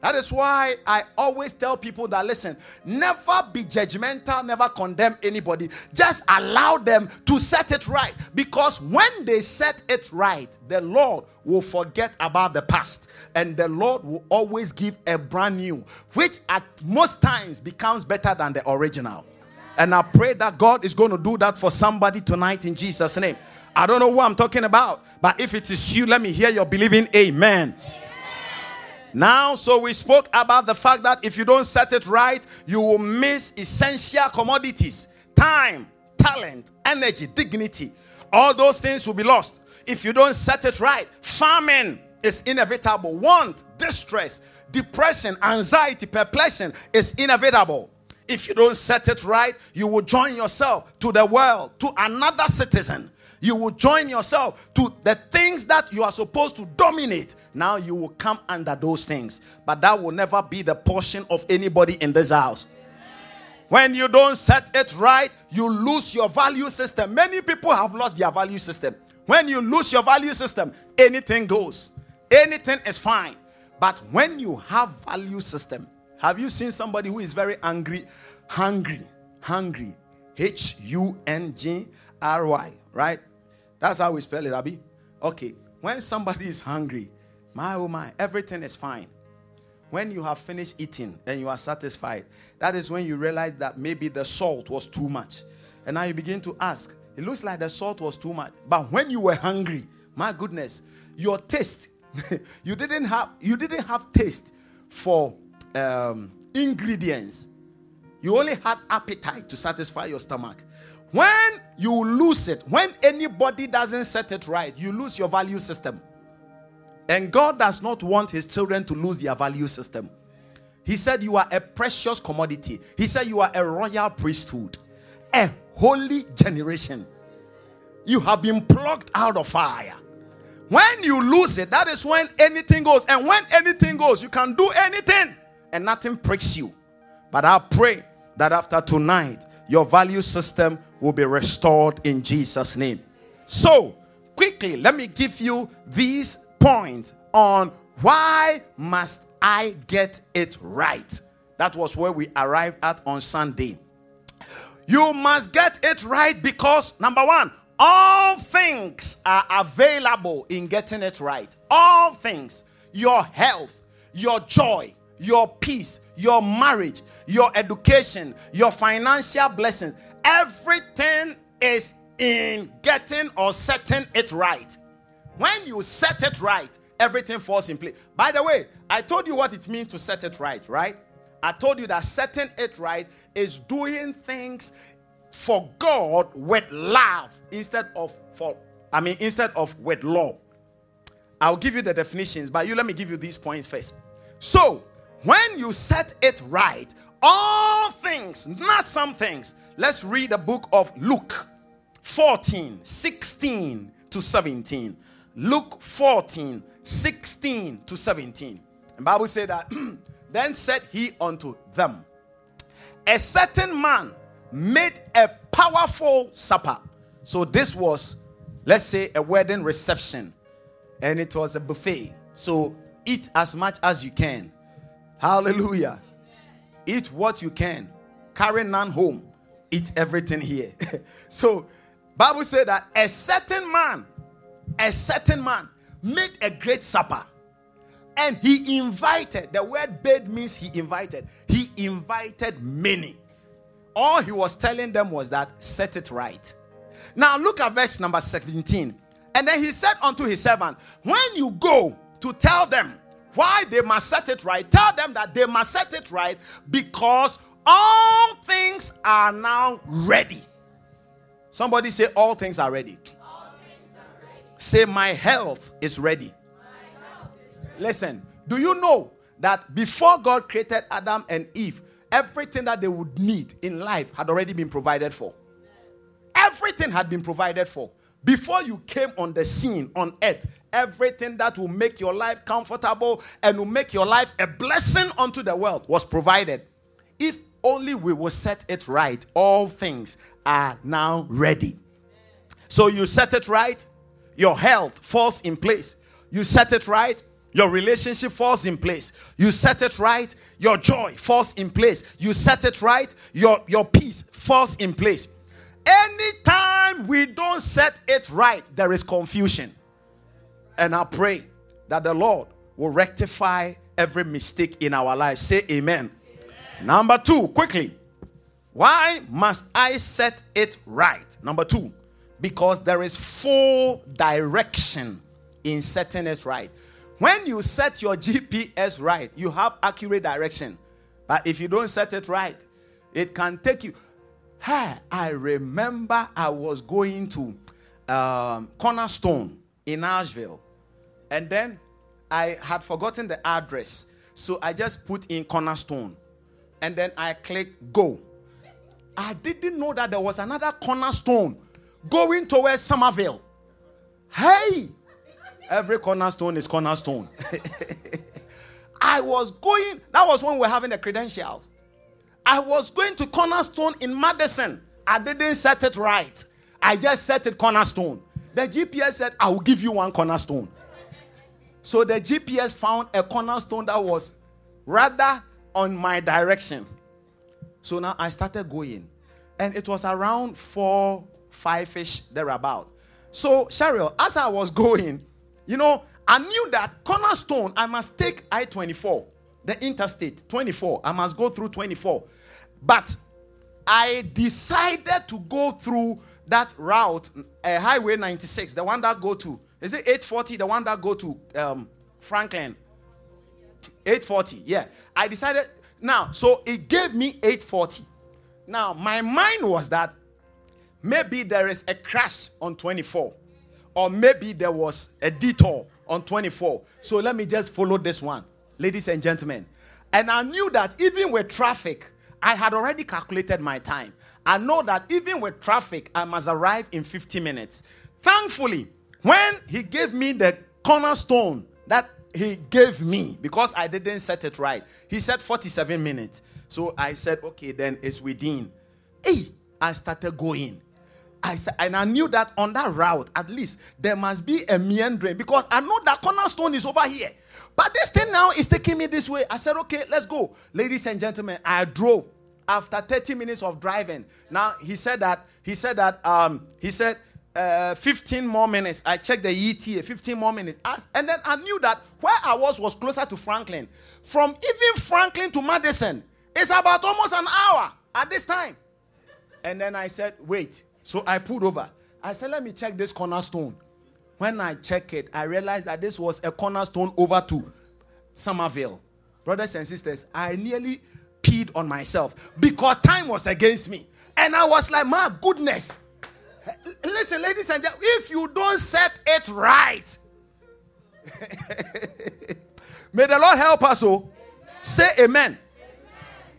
that is why I always tell people that listen, never be judgmental, never condemn anybody. Just allow them to set it right. Because when they set it right, the Lord will forget about the past. And the Lord will always give a brand new, which at most times becomes better than the original. And I pray that God is going to do that for somebody tonight in Jesus' name. I don't know what I'm talking about, but if it is you, let me hear your believing amen. amen. Now, so we spoke about the fact that if you don't set it right, you will miss essential commodities time, talent, energy, dignity. All those things will be lost if you don't set it right. Famine is inevitable, want, distress, depression, anxiety, perplexion is inevitable. If you don't set it right, you will join yourself to the world, to another citizen. You will join yourself to the things that you are supposed to dominate now you will come under those things. But that will never be the portion of anybody in this house. When you don't set it right, you lose your value system. Many people have lost their value system. When you lose your value system, anything goes. Anything is fine. But when you have value system, have you seen somebody who is very angry? Hungry. Hungry. H U N G R Y, right? That's how we spell it, Abby. Okay. When somebody is hungry, my oh my, everything is fine. When you have finished eating and you are satisfied, that is when you realize that maybe the salt was too much. And now you begin to ask, it looks like the salt was too much. But when you were hungry, my goodness, your taste, you didn't have you didn't have taste for um, ingredients. You only had appetite to satisfy your stomach. When you lose it, when anybody doesn't set it right, you lose your value system. And God does not want his children to lose their value system. He said, You are a precious commodity. He said, You are a royal priesthood, a holy generation. You have been plucked out of fire. When you lose it, that is when anything goes. And when anything goes, you can do anything and nothing pricks you. But I pray that after tonight, your value system will be restored in Jesus' name. So, quickly, let me give you these point on why must I get it right? That was where we arrived at on Sunday. You must get it right because number one, all things are available in getting it right. All things, your health, your joy, your peace, your marriage, your education, your financial blessings, everything is in getting or setting it right. When you set it right, everything falls in place. By the way, I told you what it means to set it right, right? I told you that setting it right is doing things for God with love instead of for I mean instead of with law. I'll give you the definitions, but you let me give you these points first. So, when you set it right, all things, not some things. Let's read the book of Luke 14, 16 to 17. Luke 14, 16 to 17. The Bible said that then said he unto them, A certain man made a powerful supper. So this was, let's say, a wedding reception, and it was a buffet. So eat as much as you can. Hallelujah. Eat what you can. Carry none home. Eat everything here. so Bible said that a certain man, a certain man made a great supper. And he invited, the word bed means he invited. He invited many. All he was telling them was that set it right. Now look at verse number 17. And then he said unto his servant, When you go to tell them why they must set it right, tell them that they must set it right because all things are now ready. Somebody say, All things are ready. Say, My. Health is ready. Listen, do you know that before God created Adam and Eve, everything that they would need in life had already been provided for. Everything had been provided for. Before you came on the scene on earth, everything that will make your life comfortable and will make your life a blessing unto the world was provided. If only we will set it right, all things are now ready. So you set it right, your health falls in place. You set it right, your relationship falls in place. You set it right, your joy falls in place. You set it right, your, your peace falls in place. Anytime we don't set it right, there is confusion. And I pray that the Lord will rectify every mistake in our lives. Say amen. amen. Number two, quickly. Why must I set it right? Number two, because there is full direction in setting it right. When you set your GPS right, you have accurate direction. But if you don't set it right, it can take you. Hey, I remember I was going to um, Cornerstone in Nashville, and then I had forgotten the address. So I just put in Cornerstone, and then I click go. I didn't know that there was another Cornerstone going towards Somerville. Hey, Every cornerstone is cornerstone. I was going, that was when we were having the credentials. I was going to cornerstone in Madison. I didn't set it right. I just set it cornerstone. The GPS said, I will give you one cornerstone. So the GPS found a cornerstone that was rather on my direction. So now I started going. And it was around four, five ish, thereabout. So, Cheryl, as I was going, you know, I knew that cornerstone, I must take I 24, the interstate 24. I must go through 24. But I decided to go through that route, uh, Highway 96, the one that go to, is it 840, the one that go to um, Franklin? 840, yeah. I decided, now, so it gave me 840. Now, my mind was that maybe there is a crash on 24 or maybe there was a detour on 24. So let me just follow this one, ladies and gentlemen. And I knew that even with traffic, I had already calculated my time. I know that even with traffic, I must arrive in 50 minutes. Thankfully, when he gave me the cornerstone that he gave me, because I didn't set it right, he said 47 minutes. So I said, okay, then it's within. Hey, I started going. I and I knew that on that route, at least there must be a meandering because I know that cornerstone is over here. But this thing now is taking me this way. I said, okay, let's go. Ladies and gentlemen, I drove after 30 minutes of driving. Now he said that, he said that, um, he said, uh, 15 more minutes. I checked the ETA, 15 more minutes. And then I knew that where I was was closer to Franklin. From even Franklin to Madison, it's about almost an hour at this time. And then I said, wait. So I pulled over. I said, let me check this cornerstone. When I check it, I realized that this was a cornerstone over to Somerville. Brothers and sisters, I nearly peed on myself because time was against me. And I was like, my goodness. Listen, ladies and gentlemen, if you don't set it right, may the Lord help us. Oh, say amen.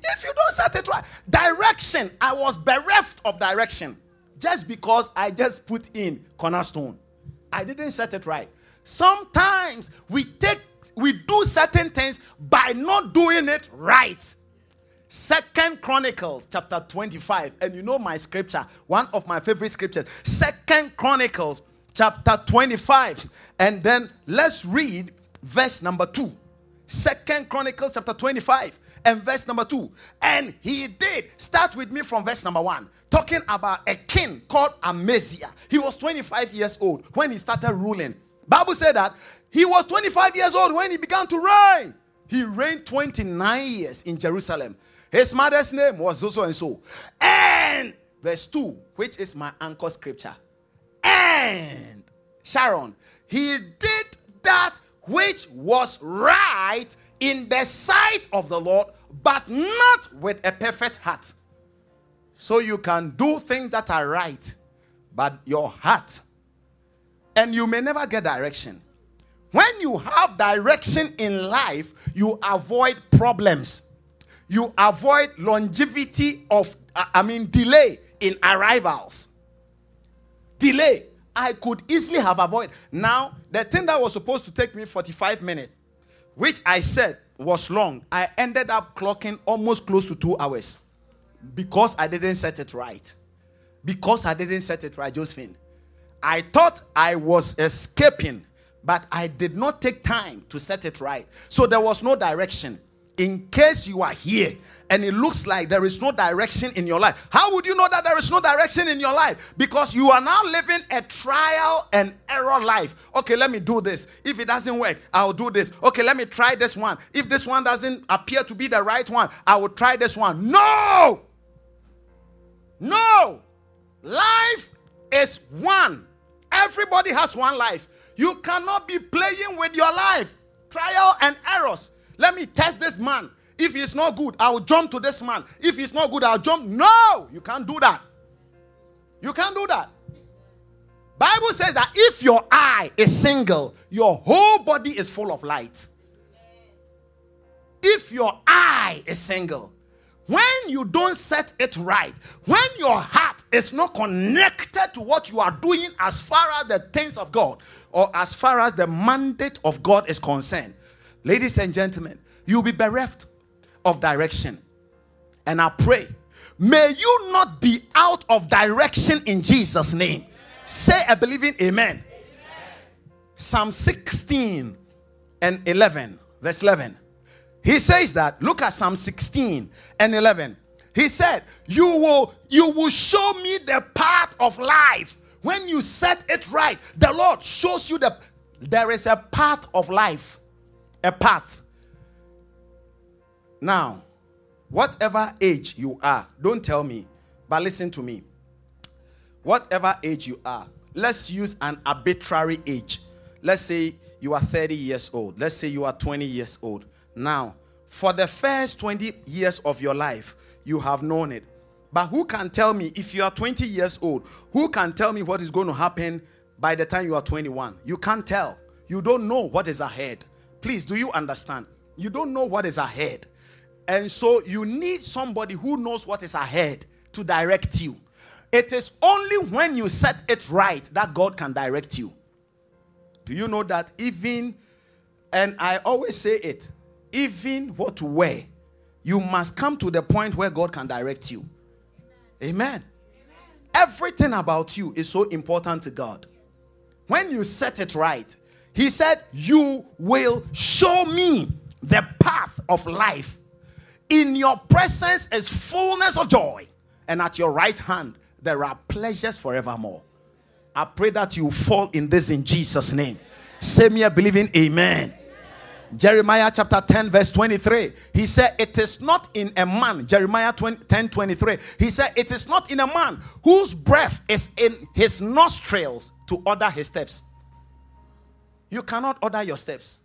If you don't set it right, direction, I was bereft of direction just because I just put in cornerstone. I didn't set it right. Sometimes we take we do certain things by not doing it right. Second Chronicles chapter 25. And you know my scripture, one of my favorite scriptures. Second Chronicles chapter 25. And then let's read verse number 2. Second Chronicles chapter 25 and verse number 2. And he did. Start with me from verse number 1. Talking about a king called Amaziah. He was 25 years old when he started ruling. Bible said that he was 25 years old when he began to reign. He reigned 29 years in Jerusalem. His mother's name was so and so. And verse 2, which is my anchor scripture. And Sharon, he did that which was right in the sight of the Lord, but not with a perfect heart. So you can do things that are right, but your heart, and you may never get direction. When you have direction in life, you avoid problems. You avoid longevity of, I mean, delay in arrivals. Delay. I could easily have avoided. Now, the thing that was supposed to take me 45 minutes which I said was long, I ended up clocking almost close to two hours because I didn't set it right. Because I didn't set it right, Josephine. I thought I was escaping, but I did not take time to set it right. So there was no direction. In case you are here and it looks like there is no direction in your life. How would you know that there is no direction in your life? Because you are now living a trial and error life. Okay, let me do this. If it doesn't work, I'll do this. Okay, let me try this one. If this one doesn't appear to be the right one, I will try this one. No! No! Life is one. Everybody has one life. You cannot be playing with your life. Trial and errors. Let me test this man. If he's not good, I'll jump to this man. If he's not good, I'll jump. No, you can't do that. You can't do that. Bible says that if your eye is single, your whole body is full of light. If your eye is single, when you don't set it right, when your heart is not connected to what you are doing as far as the things of God or as far as the mandate of God is concerned, ladies and gentlemen, you'll be bereft of direction. And I pray, may you not be out of direction in Jesus' name. Say a believing amen. amen. Psalm 16 and 11, verse 11. He says that, look at Psalm 16 and 11. He said, "You will you will show me the path of life. When you set it right, the Lord shows you that there is a path of life. A path. Now, whatever age you are, don't tell me, but listen to me. Whatever age you are, let's use an arbitrary age. Let's say you are 30 years old. Let's say you are 20 years old. Now, for the first 20 years of your life, you have known it. But who can tell me if you are 20 years old, who can tell me what is going to happen by the time you are 21? You can't tell. You don't know what is ahead. Please, do you understand? You don't know what is ahead. And so you need somebody who knows what is ahead to direct you. It is only when you set it right that God can direct you. Do you know that even, and I always say it, even what to wear, you must come to the point where God can direct you. Amen. Amen. Everything about you is so important to God. When you set it right, He said, You will show me the path of life in your presence is fullness of joy, and at your right hand there are pleasures forevermore. I pray that you fall in this in Jesus' name. Say me a believing amen. Jeremiah chapter 10, verse 23. He said, It is not in a man, Jeremiah 20, 10 23. He said, It is not in a man whose breath is in his nostrils to order his steps. You cannot order your steps.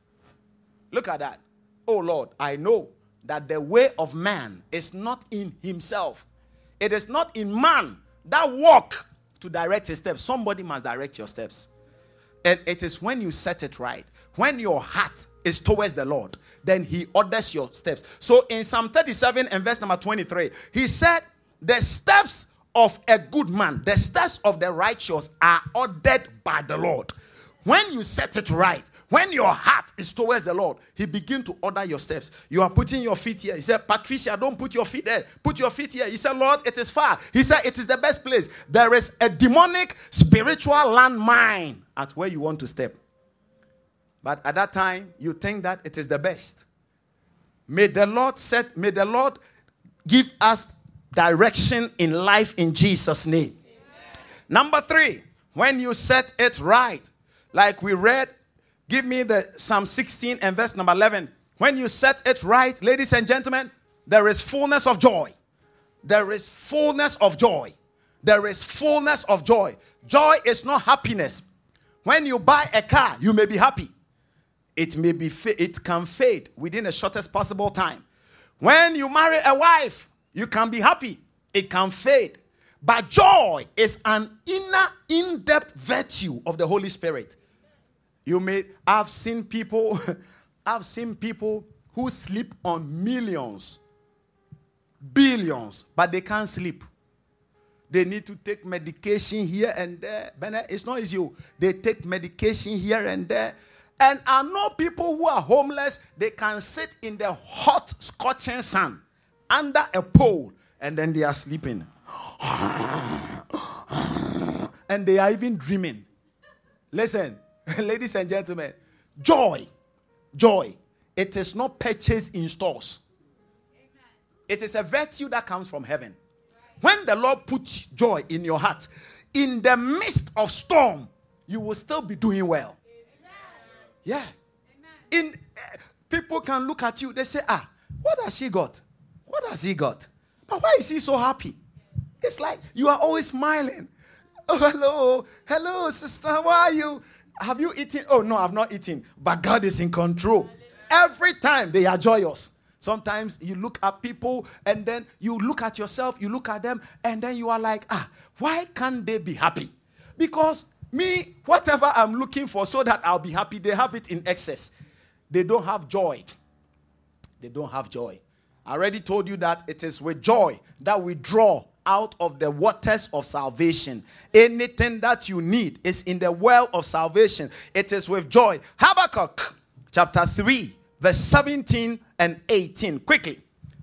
Look at that. Oh Lord, I know that the way of man is not in himself, it is not in man that walk to direct his steps. Somebody must direct your steps. And it is when you set it right, when your heart is towards the Lord, then He orders your steps. So in Psalm 37 and verse number 23, He said, The steps of a good man, the steps of the righteous are ordered by the Lord. When you set it right, when your heart is towards the Lord, He begin to order your steps. You are putting your feet here. He said, Patricia, don't put your feet there. Put your feet here. He said, Lord, it is far. He said, it is the best place. There is a demonic spiritual landmine at where you want to step. But at that time, you think that it is the best. May the Lord set, may the Lord give us direction in life in Jesus' name. Amen. Number three, when you set it right, like we read, give me the Psalm 16 and verse number 11. When you set it right, ladies and gentlemen, there is fullness of joy. There is fullness of joy. There is fullness of joy. Joy is not happiness. When you buy a car, you may be happy it may be fa- it can fade within the shortest possible time. When you marry a wife, you can be happy. It can fade. But joy is an inner, in-depth virtue of the Holy Spirit. You may I've seen people, I've seen people who sleep on millions, billions, but they can't sleep. They need to take medication here and there. It's not easy. They take medication here and there and I know people who are homeless, they can sit in the hot, scorching sun under a pole and then they are sleeping. and they are even dreaming. Listen, ladies and gentlemen, joy, joy, it is not purchased in stores. It is a virtue that comes from heaven. When the Lord puts joy in your heart, in the midst of storm, you will still be doing well. Yeah. In uh, people can look at you, they say, ah, what has she got? What has he got? But why is he so happy? It's like you are always smiling. Oh, hello, hello, sister, how are you? Have you eaten? Oh, no, I've not eaten. But God is in control. Every time they are joyous. Sometimes you look at people and then you look at yourself, you look at them, and then you are like, ah, why can't they be happy? Because me, whatever I'm looking for so that I'll be happy, they have it in excess. They don't have joy. They don't have joy. I already told you that it is with joy that we draw out of the waters of salvation. Anything that you need is in the well of salvation. It is with joy. Habakkuk chapter 3, verse 17 and 18. Quickly.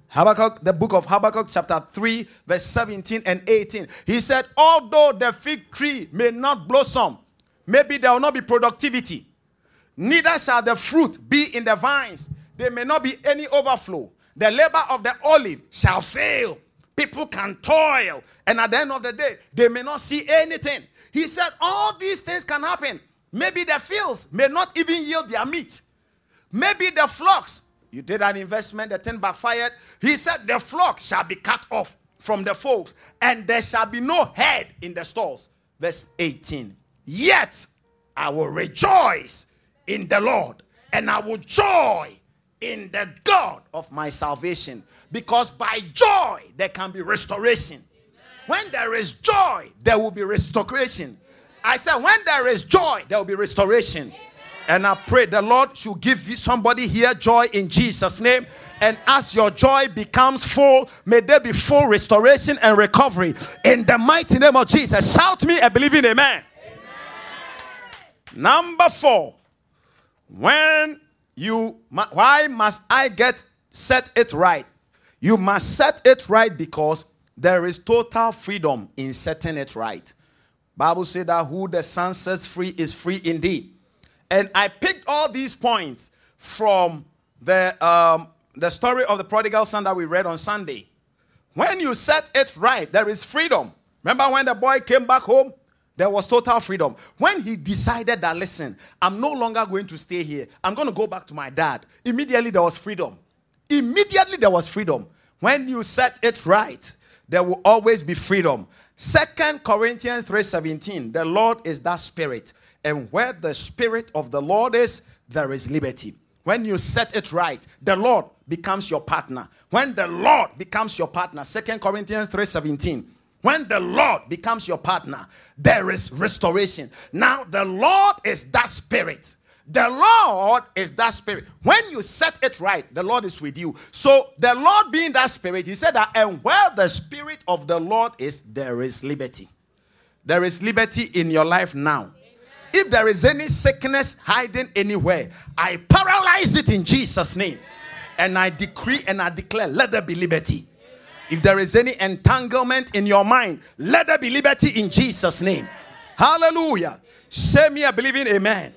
Habakkuk, the book of Habakkuk, chapter 3, verse 17 and 18. He said, Although the fig tree may not blossom, maybe there will not be productivity, neither shall the fruit be in the vines, there may not be any overflow. The labor of the olive shall fail. People can toil, and at the end of the day, they may not see anything. He said, All these things can happen. Maybe the fields may not even yield their meat. Maybe the flocks you did an investment, the thing backfired. He said, The flock shall be cut off from the fold, and there shall be no head in the stalls. Verse 18. Yet I will rejoice in the Lord, and I will joy in the God of my salvation. Because by joy there can be restoration. When there is joy, there will be restoration. I said, when there is joy, there will be restoration. And I pray the Lord should give somebody here joy in Jesus' name. And as your joy becomes full, may there be full restoration and recovery. In the mighty name of Jesus. Shout me a believing amen. amen. Number four. When you, why must I get set it right? You must set it right because there is total freedom in setting it right. Bible said that who the Son sets free is free indeed. And I picked all these points from the, um, the story of the prodigal son that we read on Sunday. When you set it right, there is freedom. Remember when the boy came back home? There was total freedom. When he decided that, listen, I'm no longer going to stay here, I'm going to go back to my dad, immediately there was freedom. Immediately there was freedom. When you set it right, there will always be freedom. Second Corinthians 3:17, the Lord is that spirit, and where the spirit of the Lord is, there is liberty. When you set it right, the Lord becomes your partner. When the Lord becomes your partner, Second Corinthians 3:17, when the Lord becomes your partner, there is restoration. Now, the Lord is that spirit. The Lord is that spirit. When you set it right, the Lord is with you. So, the Lord being that spirit, he said that, and where the spirit of the Lord is, there is liberty. There is liberty in your life now. If there is any sickness hiding anywhere, I paralyze it in Jesus' name. And I decree and I declare, let there be liberty. If there is any entanglement in your mind, let there be liberty in Jesus' name. Hallelujah. Say me a believing amen.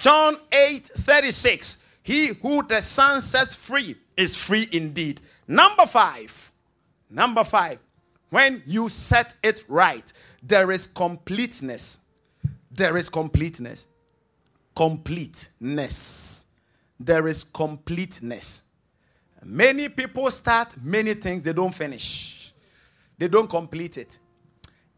John 8 36. He who the Son sets free is free indeed. Number five. Number five. When you set it right, there is completeness. There is completeness. Completeness. There is completeness. Many people start many things, they don't finish, they don't complete it.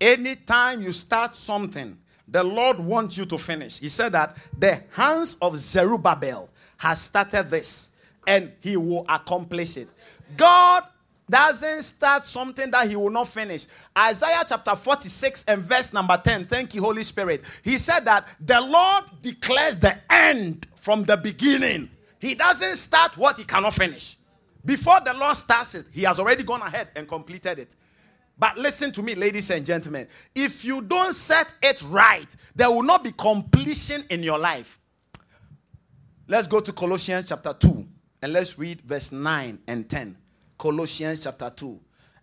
Anytime you start something, the Lord wants you to finish. He said that the hands of Zerubbabel has started this and he will accomplish it. God doesn't start something that he will not finish. Isaiah chapter 46 and verse number 10. Thank you, Holy Spirit. He said that the Lord declares the end from the beginning. He doesn't start what he cannot finish. Before the Lord starts it, He has already gone ahead and completed it. But listen to me, ladies and gentlemen. If you don't set it right, there will not be completion in your life. Let's go to Colossians chapter 2 and let's read verse 9 and 10. Colossians chapter 2.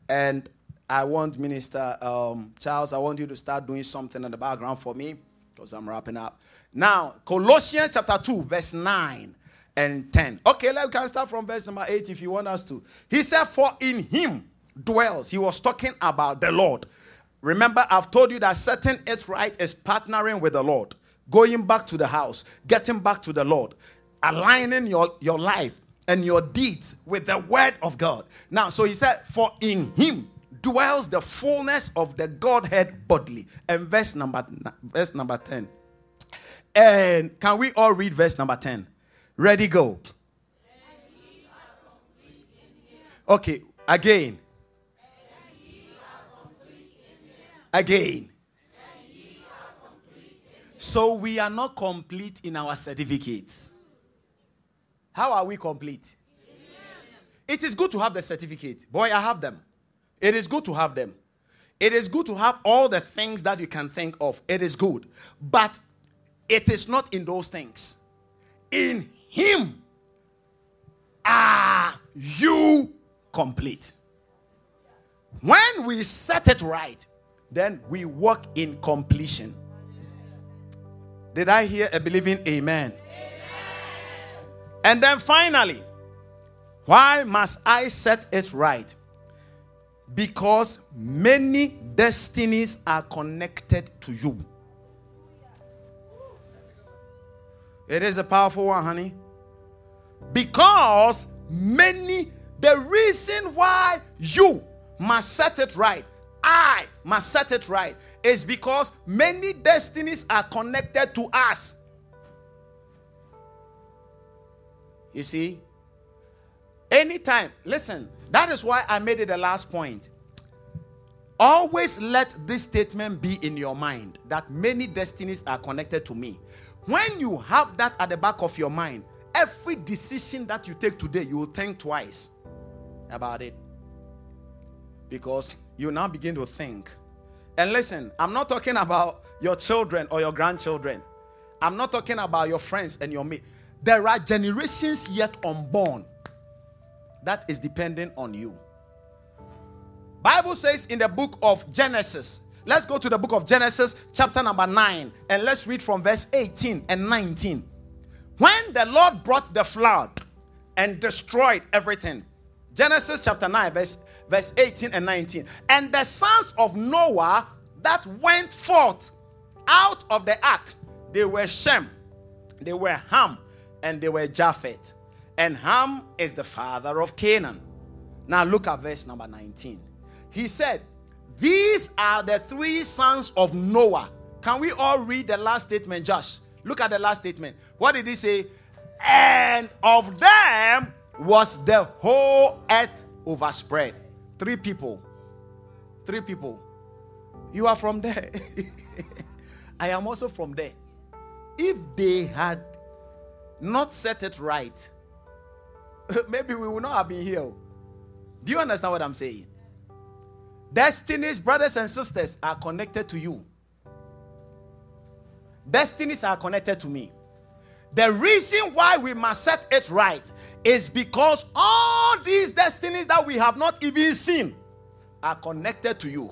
And I want Minister um, Charles, I want you to start doing something in the background for me because I'm wrapping up. Now, Colossians chapter 2, verse 9 and 10. Okay, let, we can start from verse number 8 if you want us to. He said, For in him dwells. He was talking about the Lord. Remember, I've told you that setting it right is partnering with the Lord, going back to the house, getting back to the Lord, aligning your, your life and your deeds with the word of God. Now, so he said, For in him dwells the fullness of the Godhead bodily. And verse number verse number 10. And can we all read verse number 10? Ready, go. Okay, again. Again. So we are not complete in our certificates. How are we complete? It is good to have the certificate. Boy, I have them. It is good to have them. It is good to have all the things that you can think of. It is good. But it is not in those things. In him are you complete. When we set it right, then we walk in completion. Did I hear a believing amen? amen? And then finally, why must I set it right? Because many destinies are connected to you. It is a powerful one, honey. Because many, the reason why you must set it right, I must set it right, is because many destinies are connected to us. You see? Anytime, listen, that is why I made it the last point. Always let this statement be in your mind that many destinies are connected to me. When you have that at the back of your mind, every decision that you take today, you will think twice about it. Because you now begin to think. And listen, I'm not talking about your children or your grandchildren. I'm not talking about your friends and your mate. There are generations yet unborn that is dependent on you. Bible says in the book of Genesis, Let's go to the book of Genesis, chapter number 9, and let's read from verse 18 and 19. When the Lord brought the flood and destroyed everything, Genesis chapter 9, verse, verse 18 and 19. And the sons of Noah that went forth out of the ark, they were Shem, they were Ham, and they were Japheth. And Ham is the father of Canaan. Now look at verse number 19. He said, These are the three sons of Noah. Can we all read the last statement, Josh? Look at the last statement. What did he say? And of them was the whole earth overspread. Three people. Three people. You are from there. I am also from there. If they had not set it right, maybe we would not have been here. Do you understand what I'm saying? Destinies, brothers and sisters, are connected to you. Destinies are connected to me. The reason why we must set it right is because all these destinies that we have not even seen are connected to you.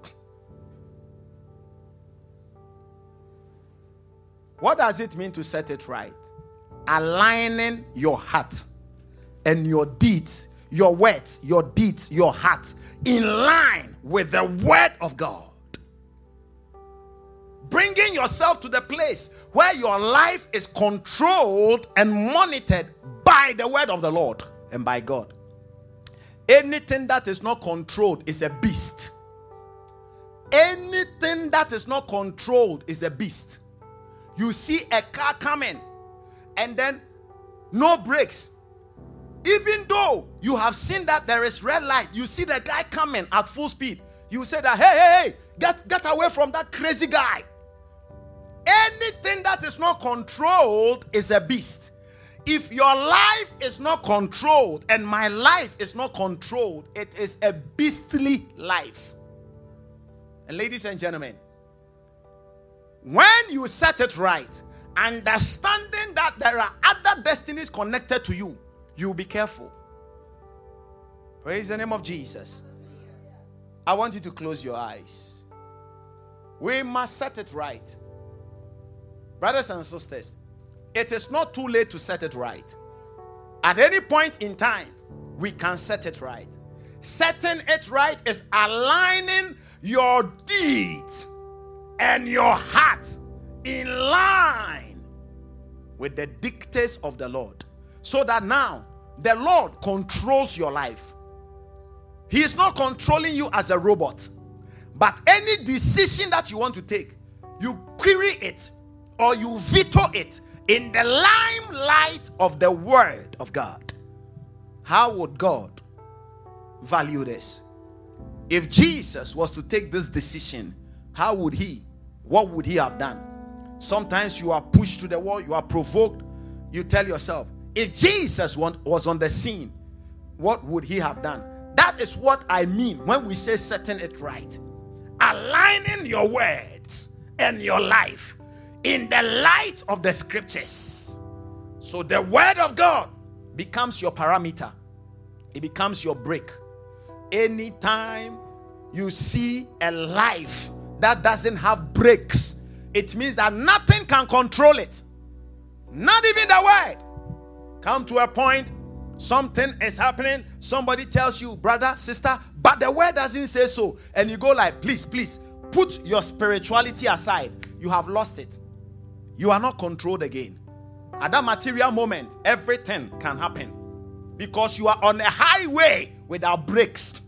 What does it mean to set it right? Aligning your heart and your deeds, your words, your deeds, your heart in line with the word of God. Bringing yourself to the place where your life is controlled and monitored by the word of the Lord and by God. Anything that is not controlled is a beast. Anything that is not controlled is a beast. You see a car coming and then no brakes. Even though you have seen that there is red light, you see the guy coming at full speed. You say that, hey, hey, hey, get, get away from that crazy guy. Anything that is not controlled is a beast. If your life is not controlled and my life is not controlled, it is a beastly life. And ladies and gentlemen, when you set it right, understanding that there are other destinies connected to you, you'll be careful. Praise the name of Jesus. I want you to close your eyes. We must set it right. Brothers and sisters, it is not too late to set it right. At any point in time, we can set it right. Setting it right is aligning your deeds and your heart in line with the dictates of the Lord. So that now the Lord controls your life. He is not controlling you as a robot. But any decision that you want to take, you query it or you veto it in the limelight of the Word of God. How would God value this? If Jesus was to take this decision, how would he? What would he have done? Sometimes you are pushed to the wall, you are provoked. You tell yourself, if Jesus was on the scene, what would he have done? That is what I mean when we say setting it right. Aligning your words and your life in the light of the scriptures. So the word of God becomes your parameter, it becomes your brake. Anytime you see a life that doesn't have brakes, it means that nothing can control it, not even the word. Come to a point, something is happening, somebody tells you, brother, sister, but the word doesn't say so, and you go like, please, please, put your spirituality aside. You have lost it you are not controlled again. At that material moment, everything can happen because you are on a highway without brakes.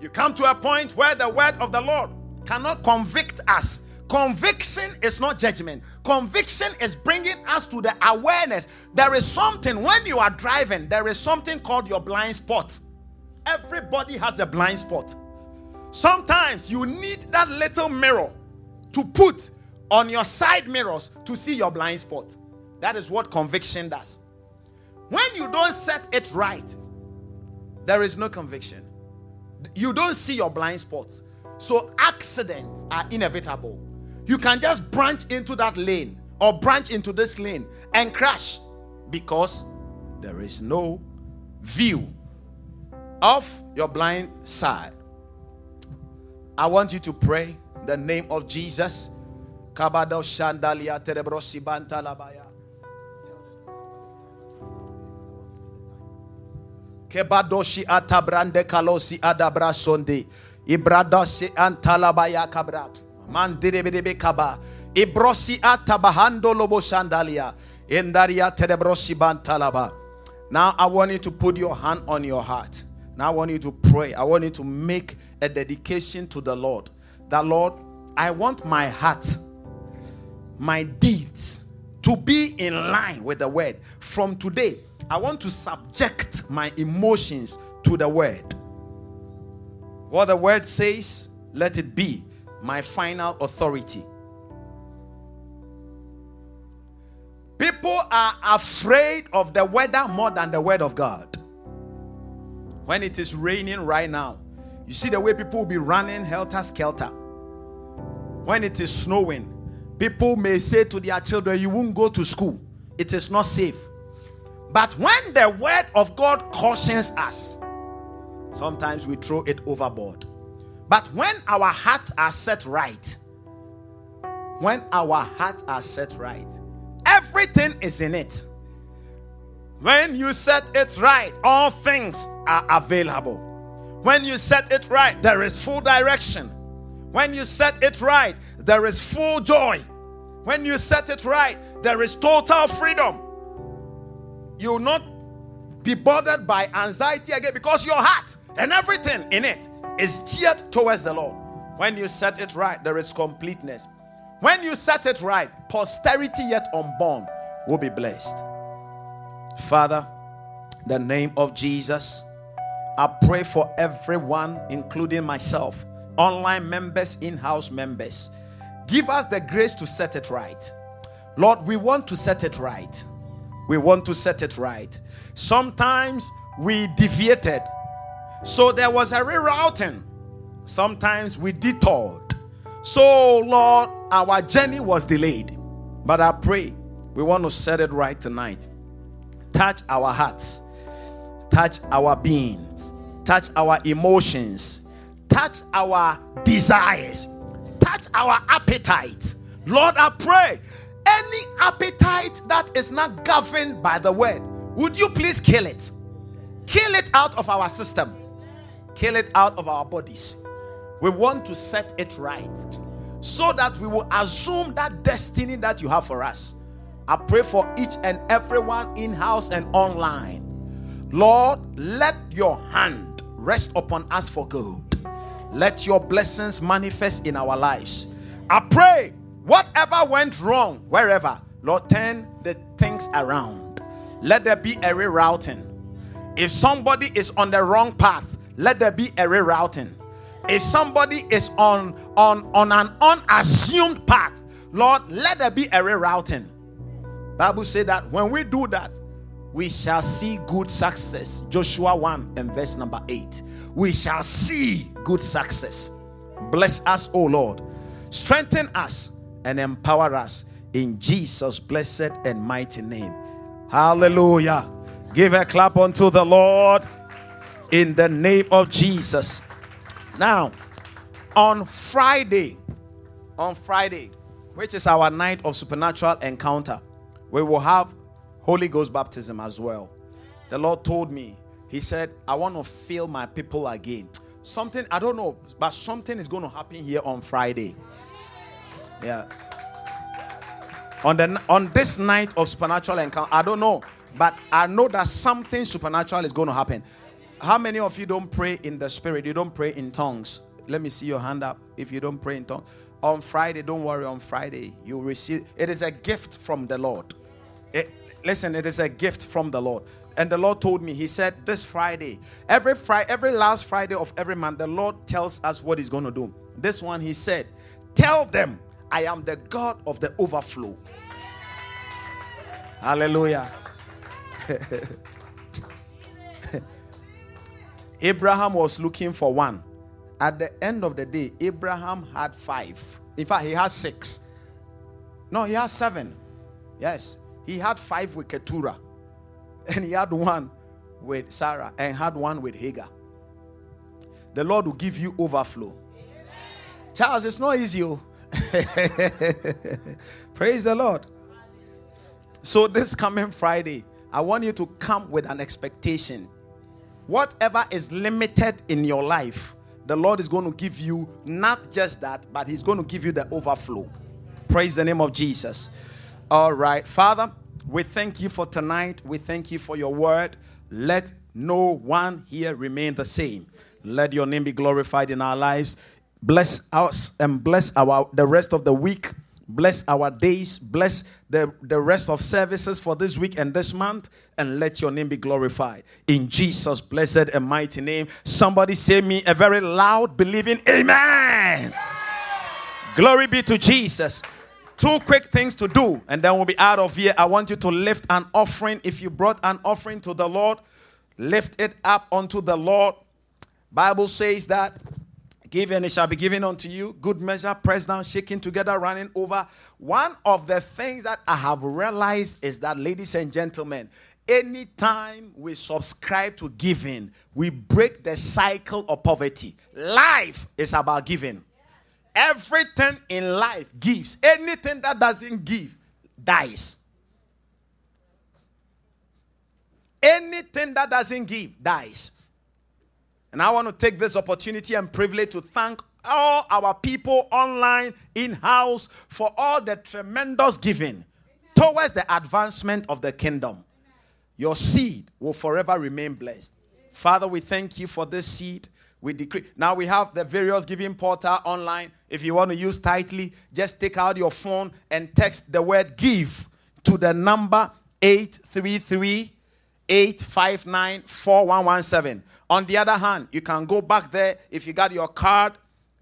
You come to a point where the word of the Lord cannot convict us. Conviction is not judgment. Conviction is bringing us to the awareness. There is something, when you are driving, there is something called your blind spot. Everybody has a blind spot. Sometimes you need that little mirror to put on your side mirrors to see your blind spot. That is what conviction does. When you don't set it right, there is no conviction. You don't see your blind spots. So accidents are inevitable. You can just branch into that lane or branch into this lane and crash because there is no view of your blind side. I want you to pray the name of Jesus Kabado Shandalia Terebrosi Bantalabaya. Kebadoshi atabrande kalosi adabrasonde. Ibradasi antalabaya kabra. Man didebedebe kaba. Ibrosi atabahando lobo shandalia. Endaria tedebrosi bantalaba. Now I want you to put your hand on your heart. Now I want you to pray. I want you to make a dedication to the Lord. That Lord, I want my heart, my deeds to be in line with the word. From today, I want to subject my emotions to the word. What the word says, let it be my final authority. People are afraid of the weather more than the word of God. When it is raining right now, you see the way people will be running helter skelter. When it is snowing, people may say to their children, You won't go to school, it is not safe. But when the word of God cautions us, sometimes we throw it overboard. But when our heart are set right, when our heart are set right, everything is in it. When you set it right, all things are available. When you set it right, there is full direction. When you set it right, there is full joy. When you set it right, there is total freedom. You will not be bothered by anxiety again because your heart and everything in it is geared towards the Lord. When you set it right, there is completeness. When you set it right, posterity yet unborn will be blessed. Father, the name of Jesus, I pray for everyone, including myself, online members, in house members. Give us the grace to set it right. Lord, we want to set it right. We want to set it right. Sometimes we deviated so there was a rerouting. Sometimes we detoured. So, Lord, our journey was delayed. But I pray we want to set it right tonight. Touch our hearts, touch our being, touch our emotions, touch our desires, touch our appetite. Lord, I pray any appetite that is not governed by the word, would you please kill it? Kill it out of our system kill it out of our bodies. We want to set it right so that we will assume that destiny that you have for us. I pray for each and everyone in house and online. Lord, let your hand rest upon us for good. Let your blessings manifest in our lives. I pray whatever went wrong, wherever, Lord, turn the things around. Let there be a rerouting. If somebody is on the wrong path, let there be a rerouting. If somebody is on on on an unassumed path, Lord, let there be a rerouting. Bible say that when we do that, we shall see good success. Joshua 1 and verse number 8. We shall see good success. Bless us, O Lord. Strengthen us and empower us in Jesus' blessed and mighty name. Hallelujah. Give a clap unto the Lord in the name of Jesus. Now, on Friday, on Friday, which is our night of supernatural encounter, we will have Holy Ghost baptism as well. The Lord told me, He said, I want to fill my people again. Something, I don't know, but something is going to happen here on Friday. Yeah. On the on this night of supernatural encounter, I don't know, but I know that something supernatural is going to happen. How many of you don't pray in the spirit? You don't pray in tongues. Let me see your hand up if you don't pray in tongues. On Friday, don't worry, on Friday, you receive it is a gift from the Lord. It, listen, it is a gift from the Lord. And the Lord told me, He said, This Friday, every Friday, every last Friday of every month, the Lord tells us what He's going to do. This one, He said, Tell them I am the God of the overflow. Hallelujah. Abraham was looking for one. At the end of the day, Abraham had five. In fact, he has six. No, he has seven. Yes. He had five with Keturah. And he had one with Sarah and had one with Hagar. The Lord will give you overflow. Amen. Charles, it's not easy. Oh. Praise the Lord. So, this coming Friday, I want you to come with an expectation Whatever is limited in your life, the Lord is going to give you not just that, but He's going to give you the overflow. Praise the name of Jesus. All right. Father, we thank you for tonight. We thank you for your word. Let no one here remain the same. Let your name be glorified in our lives. Bless us and bless our the rest of the week. Bless our days. Bless the, the rest of services for this week and this month. And let your name be glorified. In Jesus' blessed and mighty name. Somebody say me a very loud believing Amen. Glory be to Jesus. Two quick things to do, and then we'll be out of here. I want you to lift an offering. If you brought an offering to the Lord, lift it up unto the Lord. Bible says that give and it shall be given unto you. Good measure, pressed down, shaking together, running over. One of the things that I have realized is that, ladies and gentlemen, anytime we subscribe to giving, we break the cycle of poverty. Life is about giving. Everything in life gives. Anything that doesn't give dies. Anything that doesn't give dies. And I want to take this opportunity and privilege to thank all our people online, in house, for all the tremendous giving towards the advancement of the kingdom. Your seed will forever remain blessed. Father, we thank you for this seed we decree. Now we have the various giving portal online. If you want to use Tithe.ly, just take out your phone and text the word give to the number 833 859 4117. On the other hand, you can go back there if you got your card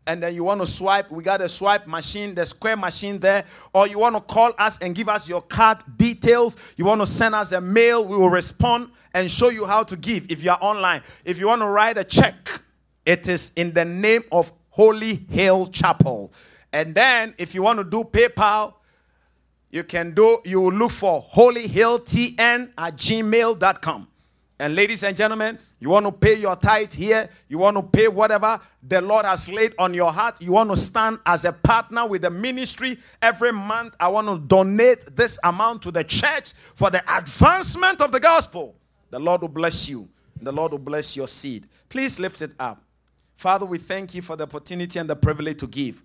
and then you want to swipe, we got a swipe machine, the square machine there, or you want to call us and give us your card details, you want to send us a mail, we will respond and show you how to give if you are online. If you want to write a check, it is in the name of Holy Hill Chapel. And then if you want to do PayPal, you can do, you will look for holyhilltn at gmail.com. And ladies and gentlemen, you want to pay your tithe here, you want to pay whatever the Lord has laid on your heart, you want to stand as a partner with the ministry every month. I want to donate this amount to the church for the advancement of the gospel. The Lord will bless you. The Lord will bless your seed. Please lift it up. Father, we thank you for the opportunity and the privilege to give.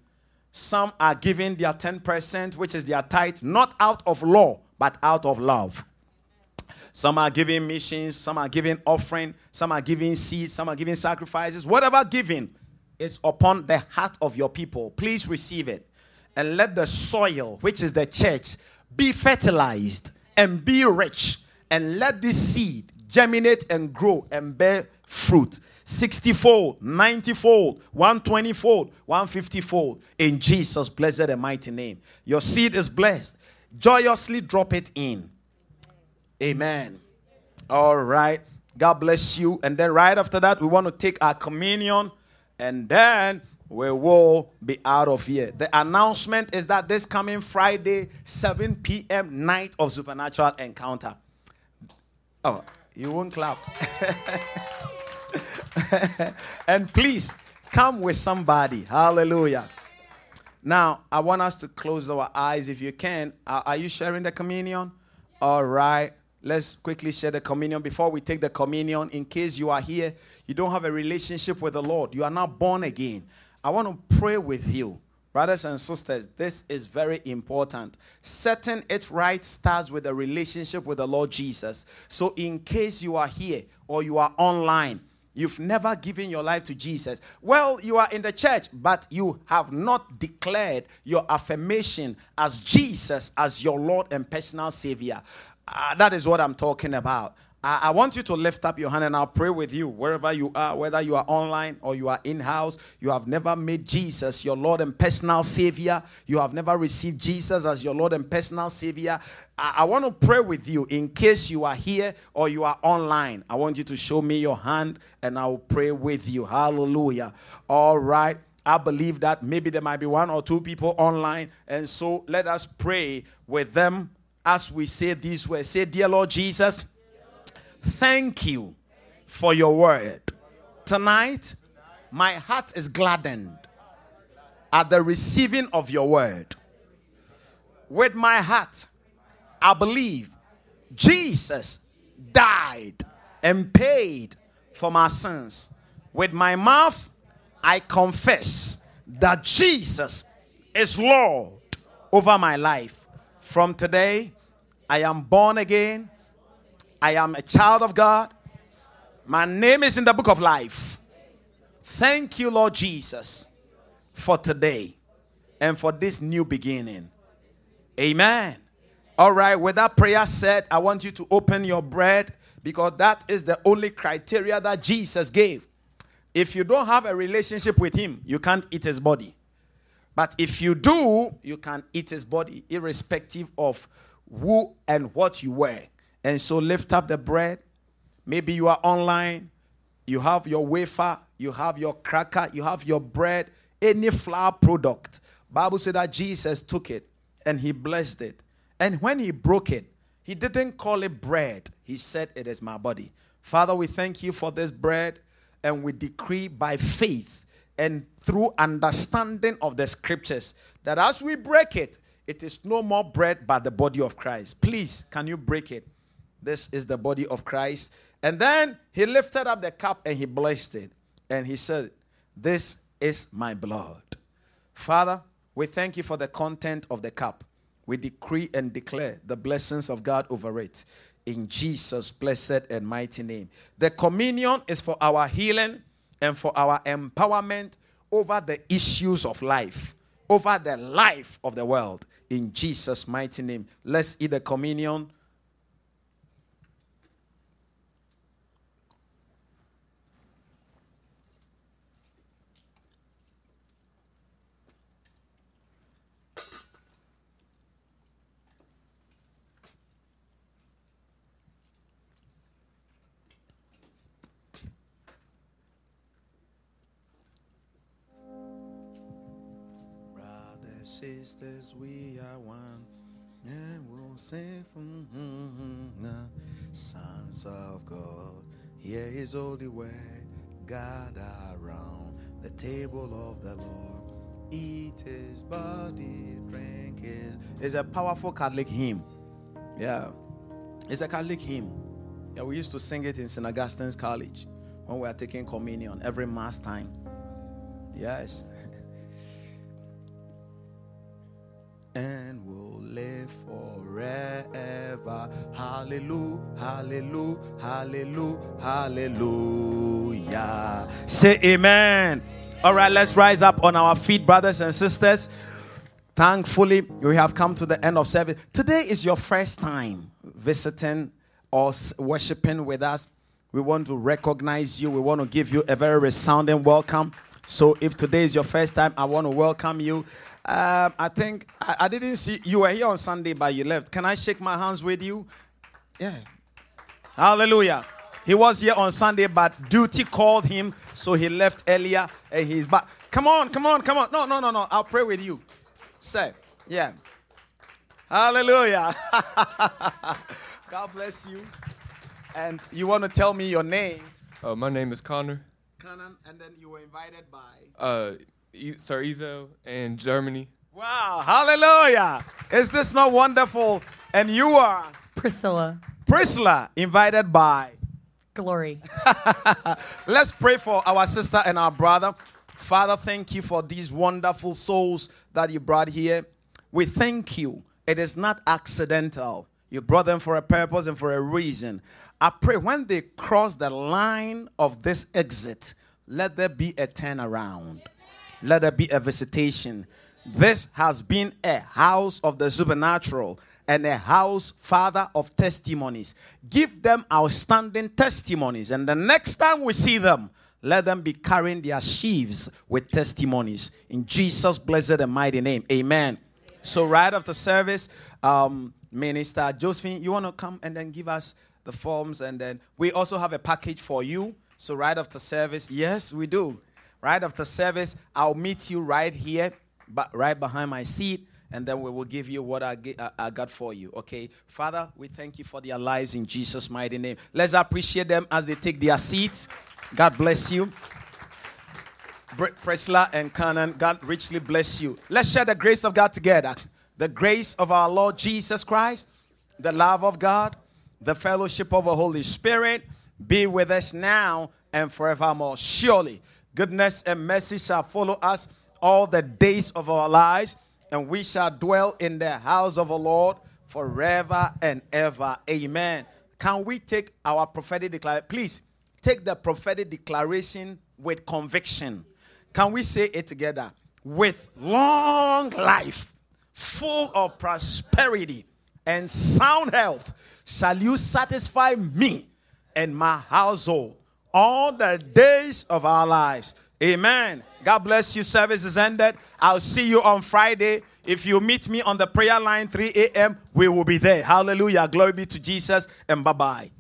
Some are giving their 10%, which is their tithe, not out of law, but out of love. Some are giving missions, some are giving offering, some are giving seeds, some are giving sacrifices. Whatever giving is upon the heart of your people, please receive it. And let the soil, which is the church, be fertilized and be rich. And let this seed germinate and grow and bear fruit 60 fold, 90 fold, 120 fold, 150 fold in Jesus' blessed and mighty name. Your seed is blessed. Joyously drop it in. Amen. All right. God bless you. And then right after that, we want to take our communion and then we will be out of here. The announcement is that this coming Friday, 7 p.m. night of supernatural encounter. Oh, you won't clap. and please come with somebody. Hallelujah. Now, I want us to close our eyes if you can. Are, are you sharing the communion? All right. Let's quickly share the communion before we take the communion. In case you are here, you don't have a relationship with the Lord, you are not born again. I want to pray with you. Brothers and sisters, this is very important. Setting it right starts with a relationship with the Lord Jesus. So, in case you are here or you are online, You've never given your life to Jesus. Well, you are in the church, but you have not declared your affirmation as Jesus as your Lord and personal Savior. Uh, that is what I'm talking about. I, want you to lift up your hand and I'll pray with you wherever you are, whether you are online or you are in house. You have never made Jesus your Lord and personal Savior. You have never received Jesus as your Lord and personal Savior. I, I want to pray with you in case you are here or you are online. I want you to show me your hand and I will pray with you. Hallelujah. All right. I believe that maybe there might be one or two people online. And so let us pray with them as we say these words. Say, Dear Lord Jesus, Thank you for your word. Tonight, my heart is gladdened at the receiving of your word. With my heart, I believe Jesus died and paid for my sins. With my mouth, I confess that Jesus is Lord over my life. From today, I am born again. I am a child of God. My name is in the book of life. Thank you, Lord Jesus, for today and for this new beginning. Amen. All right, with that prayer said, I want you to open your bread because that is the only criteria that Jesus gave. If you don't have a relationship with Him, you can't eat His body. But if you do, you can eat His body, irrespective of who and what you wear. And so lift up the bread. Maybe you are online, you have your wafer, you have your cracker, you have your bread, any flour product. Bible said that Jesus took it and he blessed it. And when he broke it, he didn't call it bread. He said, It is my body. Father, we thank you for this bread and we decree by faith and through understanding of the scriptures that as we break it, it is no more bread but the body of Christ. Please, can you break it? This is the body of Christ. And then he lifted up the cup and he blessed it. And he said, This is my blood. Father, we thank you for the content of the cup. We decree and declare the blessings of God over it. In Jesus' blessed and mighty name. The communion is for our healing and for our empowerment over the issues of life, over the life of the world. In Jesus' mighty name. Let's eat the communion. Sisters, we are one, and we'll sing from the sons of God. Here is holy word, gather around the table of the Lord. Eat his body, drink his. It's a powerful Catholic hymn. Yeah, it's a Catholic hymn. Yeah, we used to sing it in St. Augustine's College when we were taking communion every Mass time. Yes. And will live forever. Hallelujah, hallelujah, hallelujah, hallelujah. Say amen. All right, let's rise up on our feet, brothers and sisters. Thankfully, we have come to the end of service. Today is your first time visiting or worshiping with us. We want to recognize you. We want to give you a very resounding welcome. So, if today is your first time, I want to welcome you. Um, I think I, I, didn't see you were here on Sunday, but you left. Can I shake my hands with you? Yeah. Hallelujah. He was here on Sunday, but duty called him, so he left earlier and he's back. Come on, come on, come on. No, no, no, no. I'll pray with you. Say, yeah. Hallelujah. God bless you. And you want to tell me your name? Uh, my name is Connor. Connor, and then you were invited by? Uh, Sir Izo in Germany. Wow, hallelujah. Is this not wonderful? And you are? Priscilla. Priscilla, invited by? Glory. Let's pray for our sister and our brother. Father, thank you for these wonderful souls that you brought here. We thank you. It is not accidental. You brought them for a purpose and for a reason. I pray when they cross the line of this exit, let there be a turnaround let there be a visitation. This has been a house of the supernatural and a house, Father, of testimonies. Give them outstanding testimonies. And the next time we see them, let them be carrying their sheaves with testimonies. In Jesus' blessed and mighty name. Amen. So, right after service, um, Minister Josephine, you want to come and then give us the forms? And then we also have a package for you. So, right after service, yes, we do. Right after service, I'll meet you right here, but right behind my seat, and then we will give you what I, I got for you. Okay, Father, we thank you for their lives in Jesus' mighty name. Let's appreciate them as they take their seats. God bless you. Priscilla and Connor, God richly bless you. Let's share the grace of God together. The grace of our Lord Jesus Christ, the love of God, the fellowship of the Holy Spirit be with us now and forevermore. Surely Goodness and mercy shall follow us all the days of our lives, and we shall dwell in the house of the Lord forever and ever. Amen. Can we take our prophetic declaration? Please take the prophetic declaration with conviction. Can we say it together? With long life, full of prosperity and sound health, shall you satisfy me and my household all the days of our lives. Amen. God bless you. Service is ended. I'll see you on Friday. If you meet me on the prayer line 3 a.m., we will be there. Hallelujah. Glory be to Jesus and bye bye.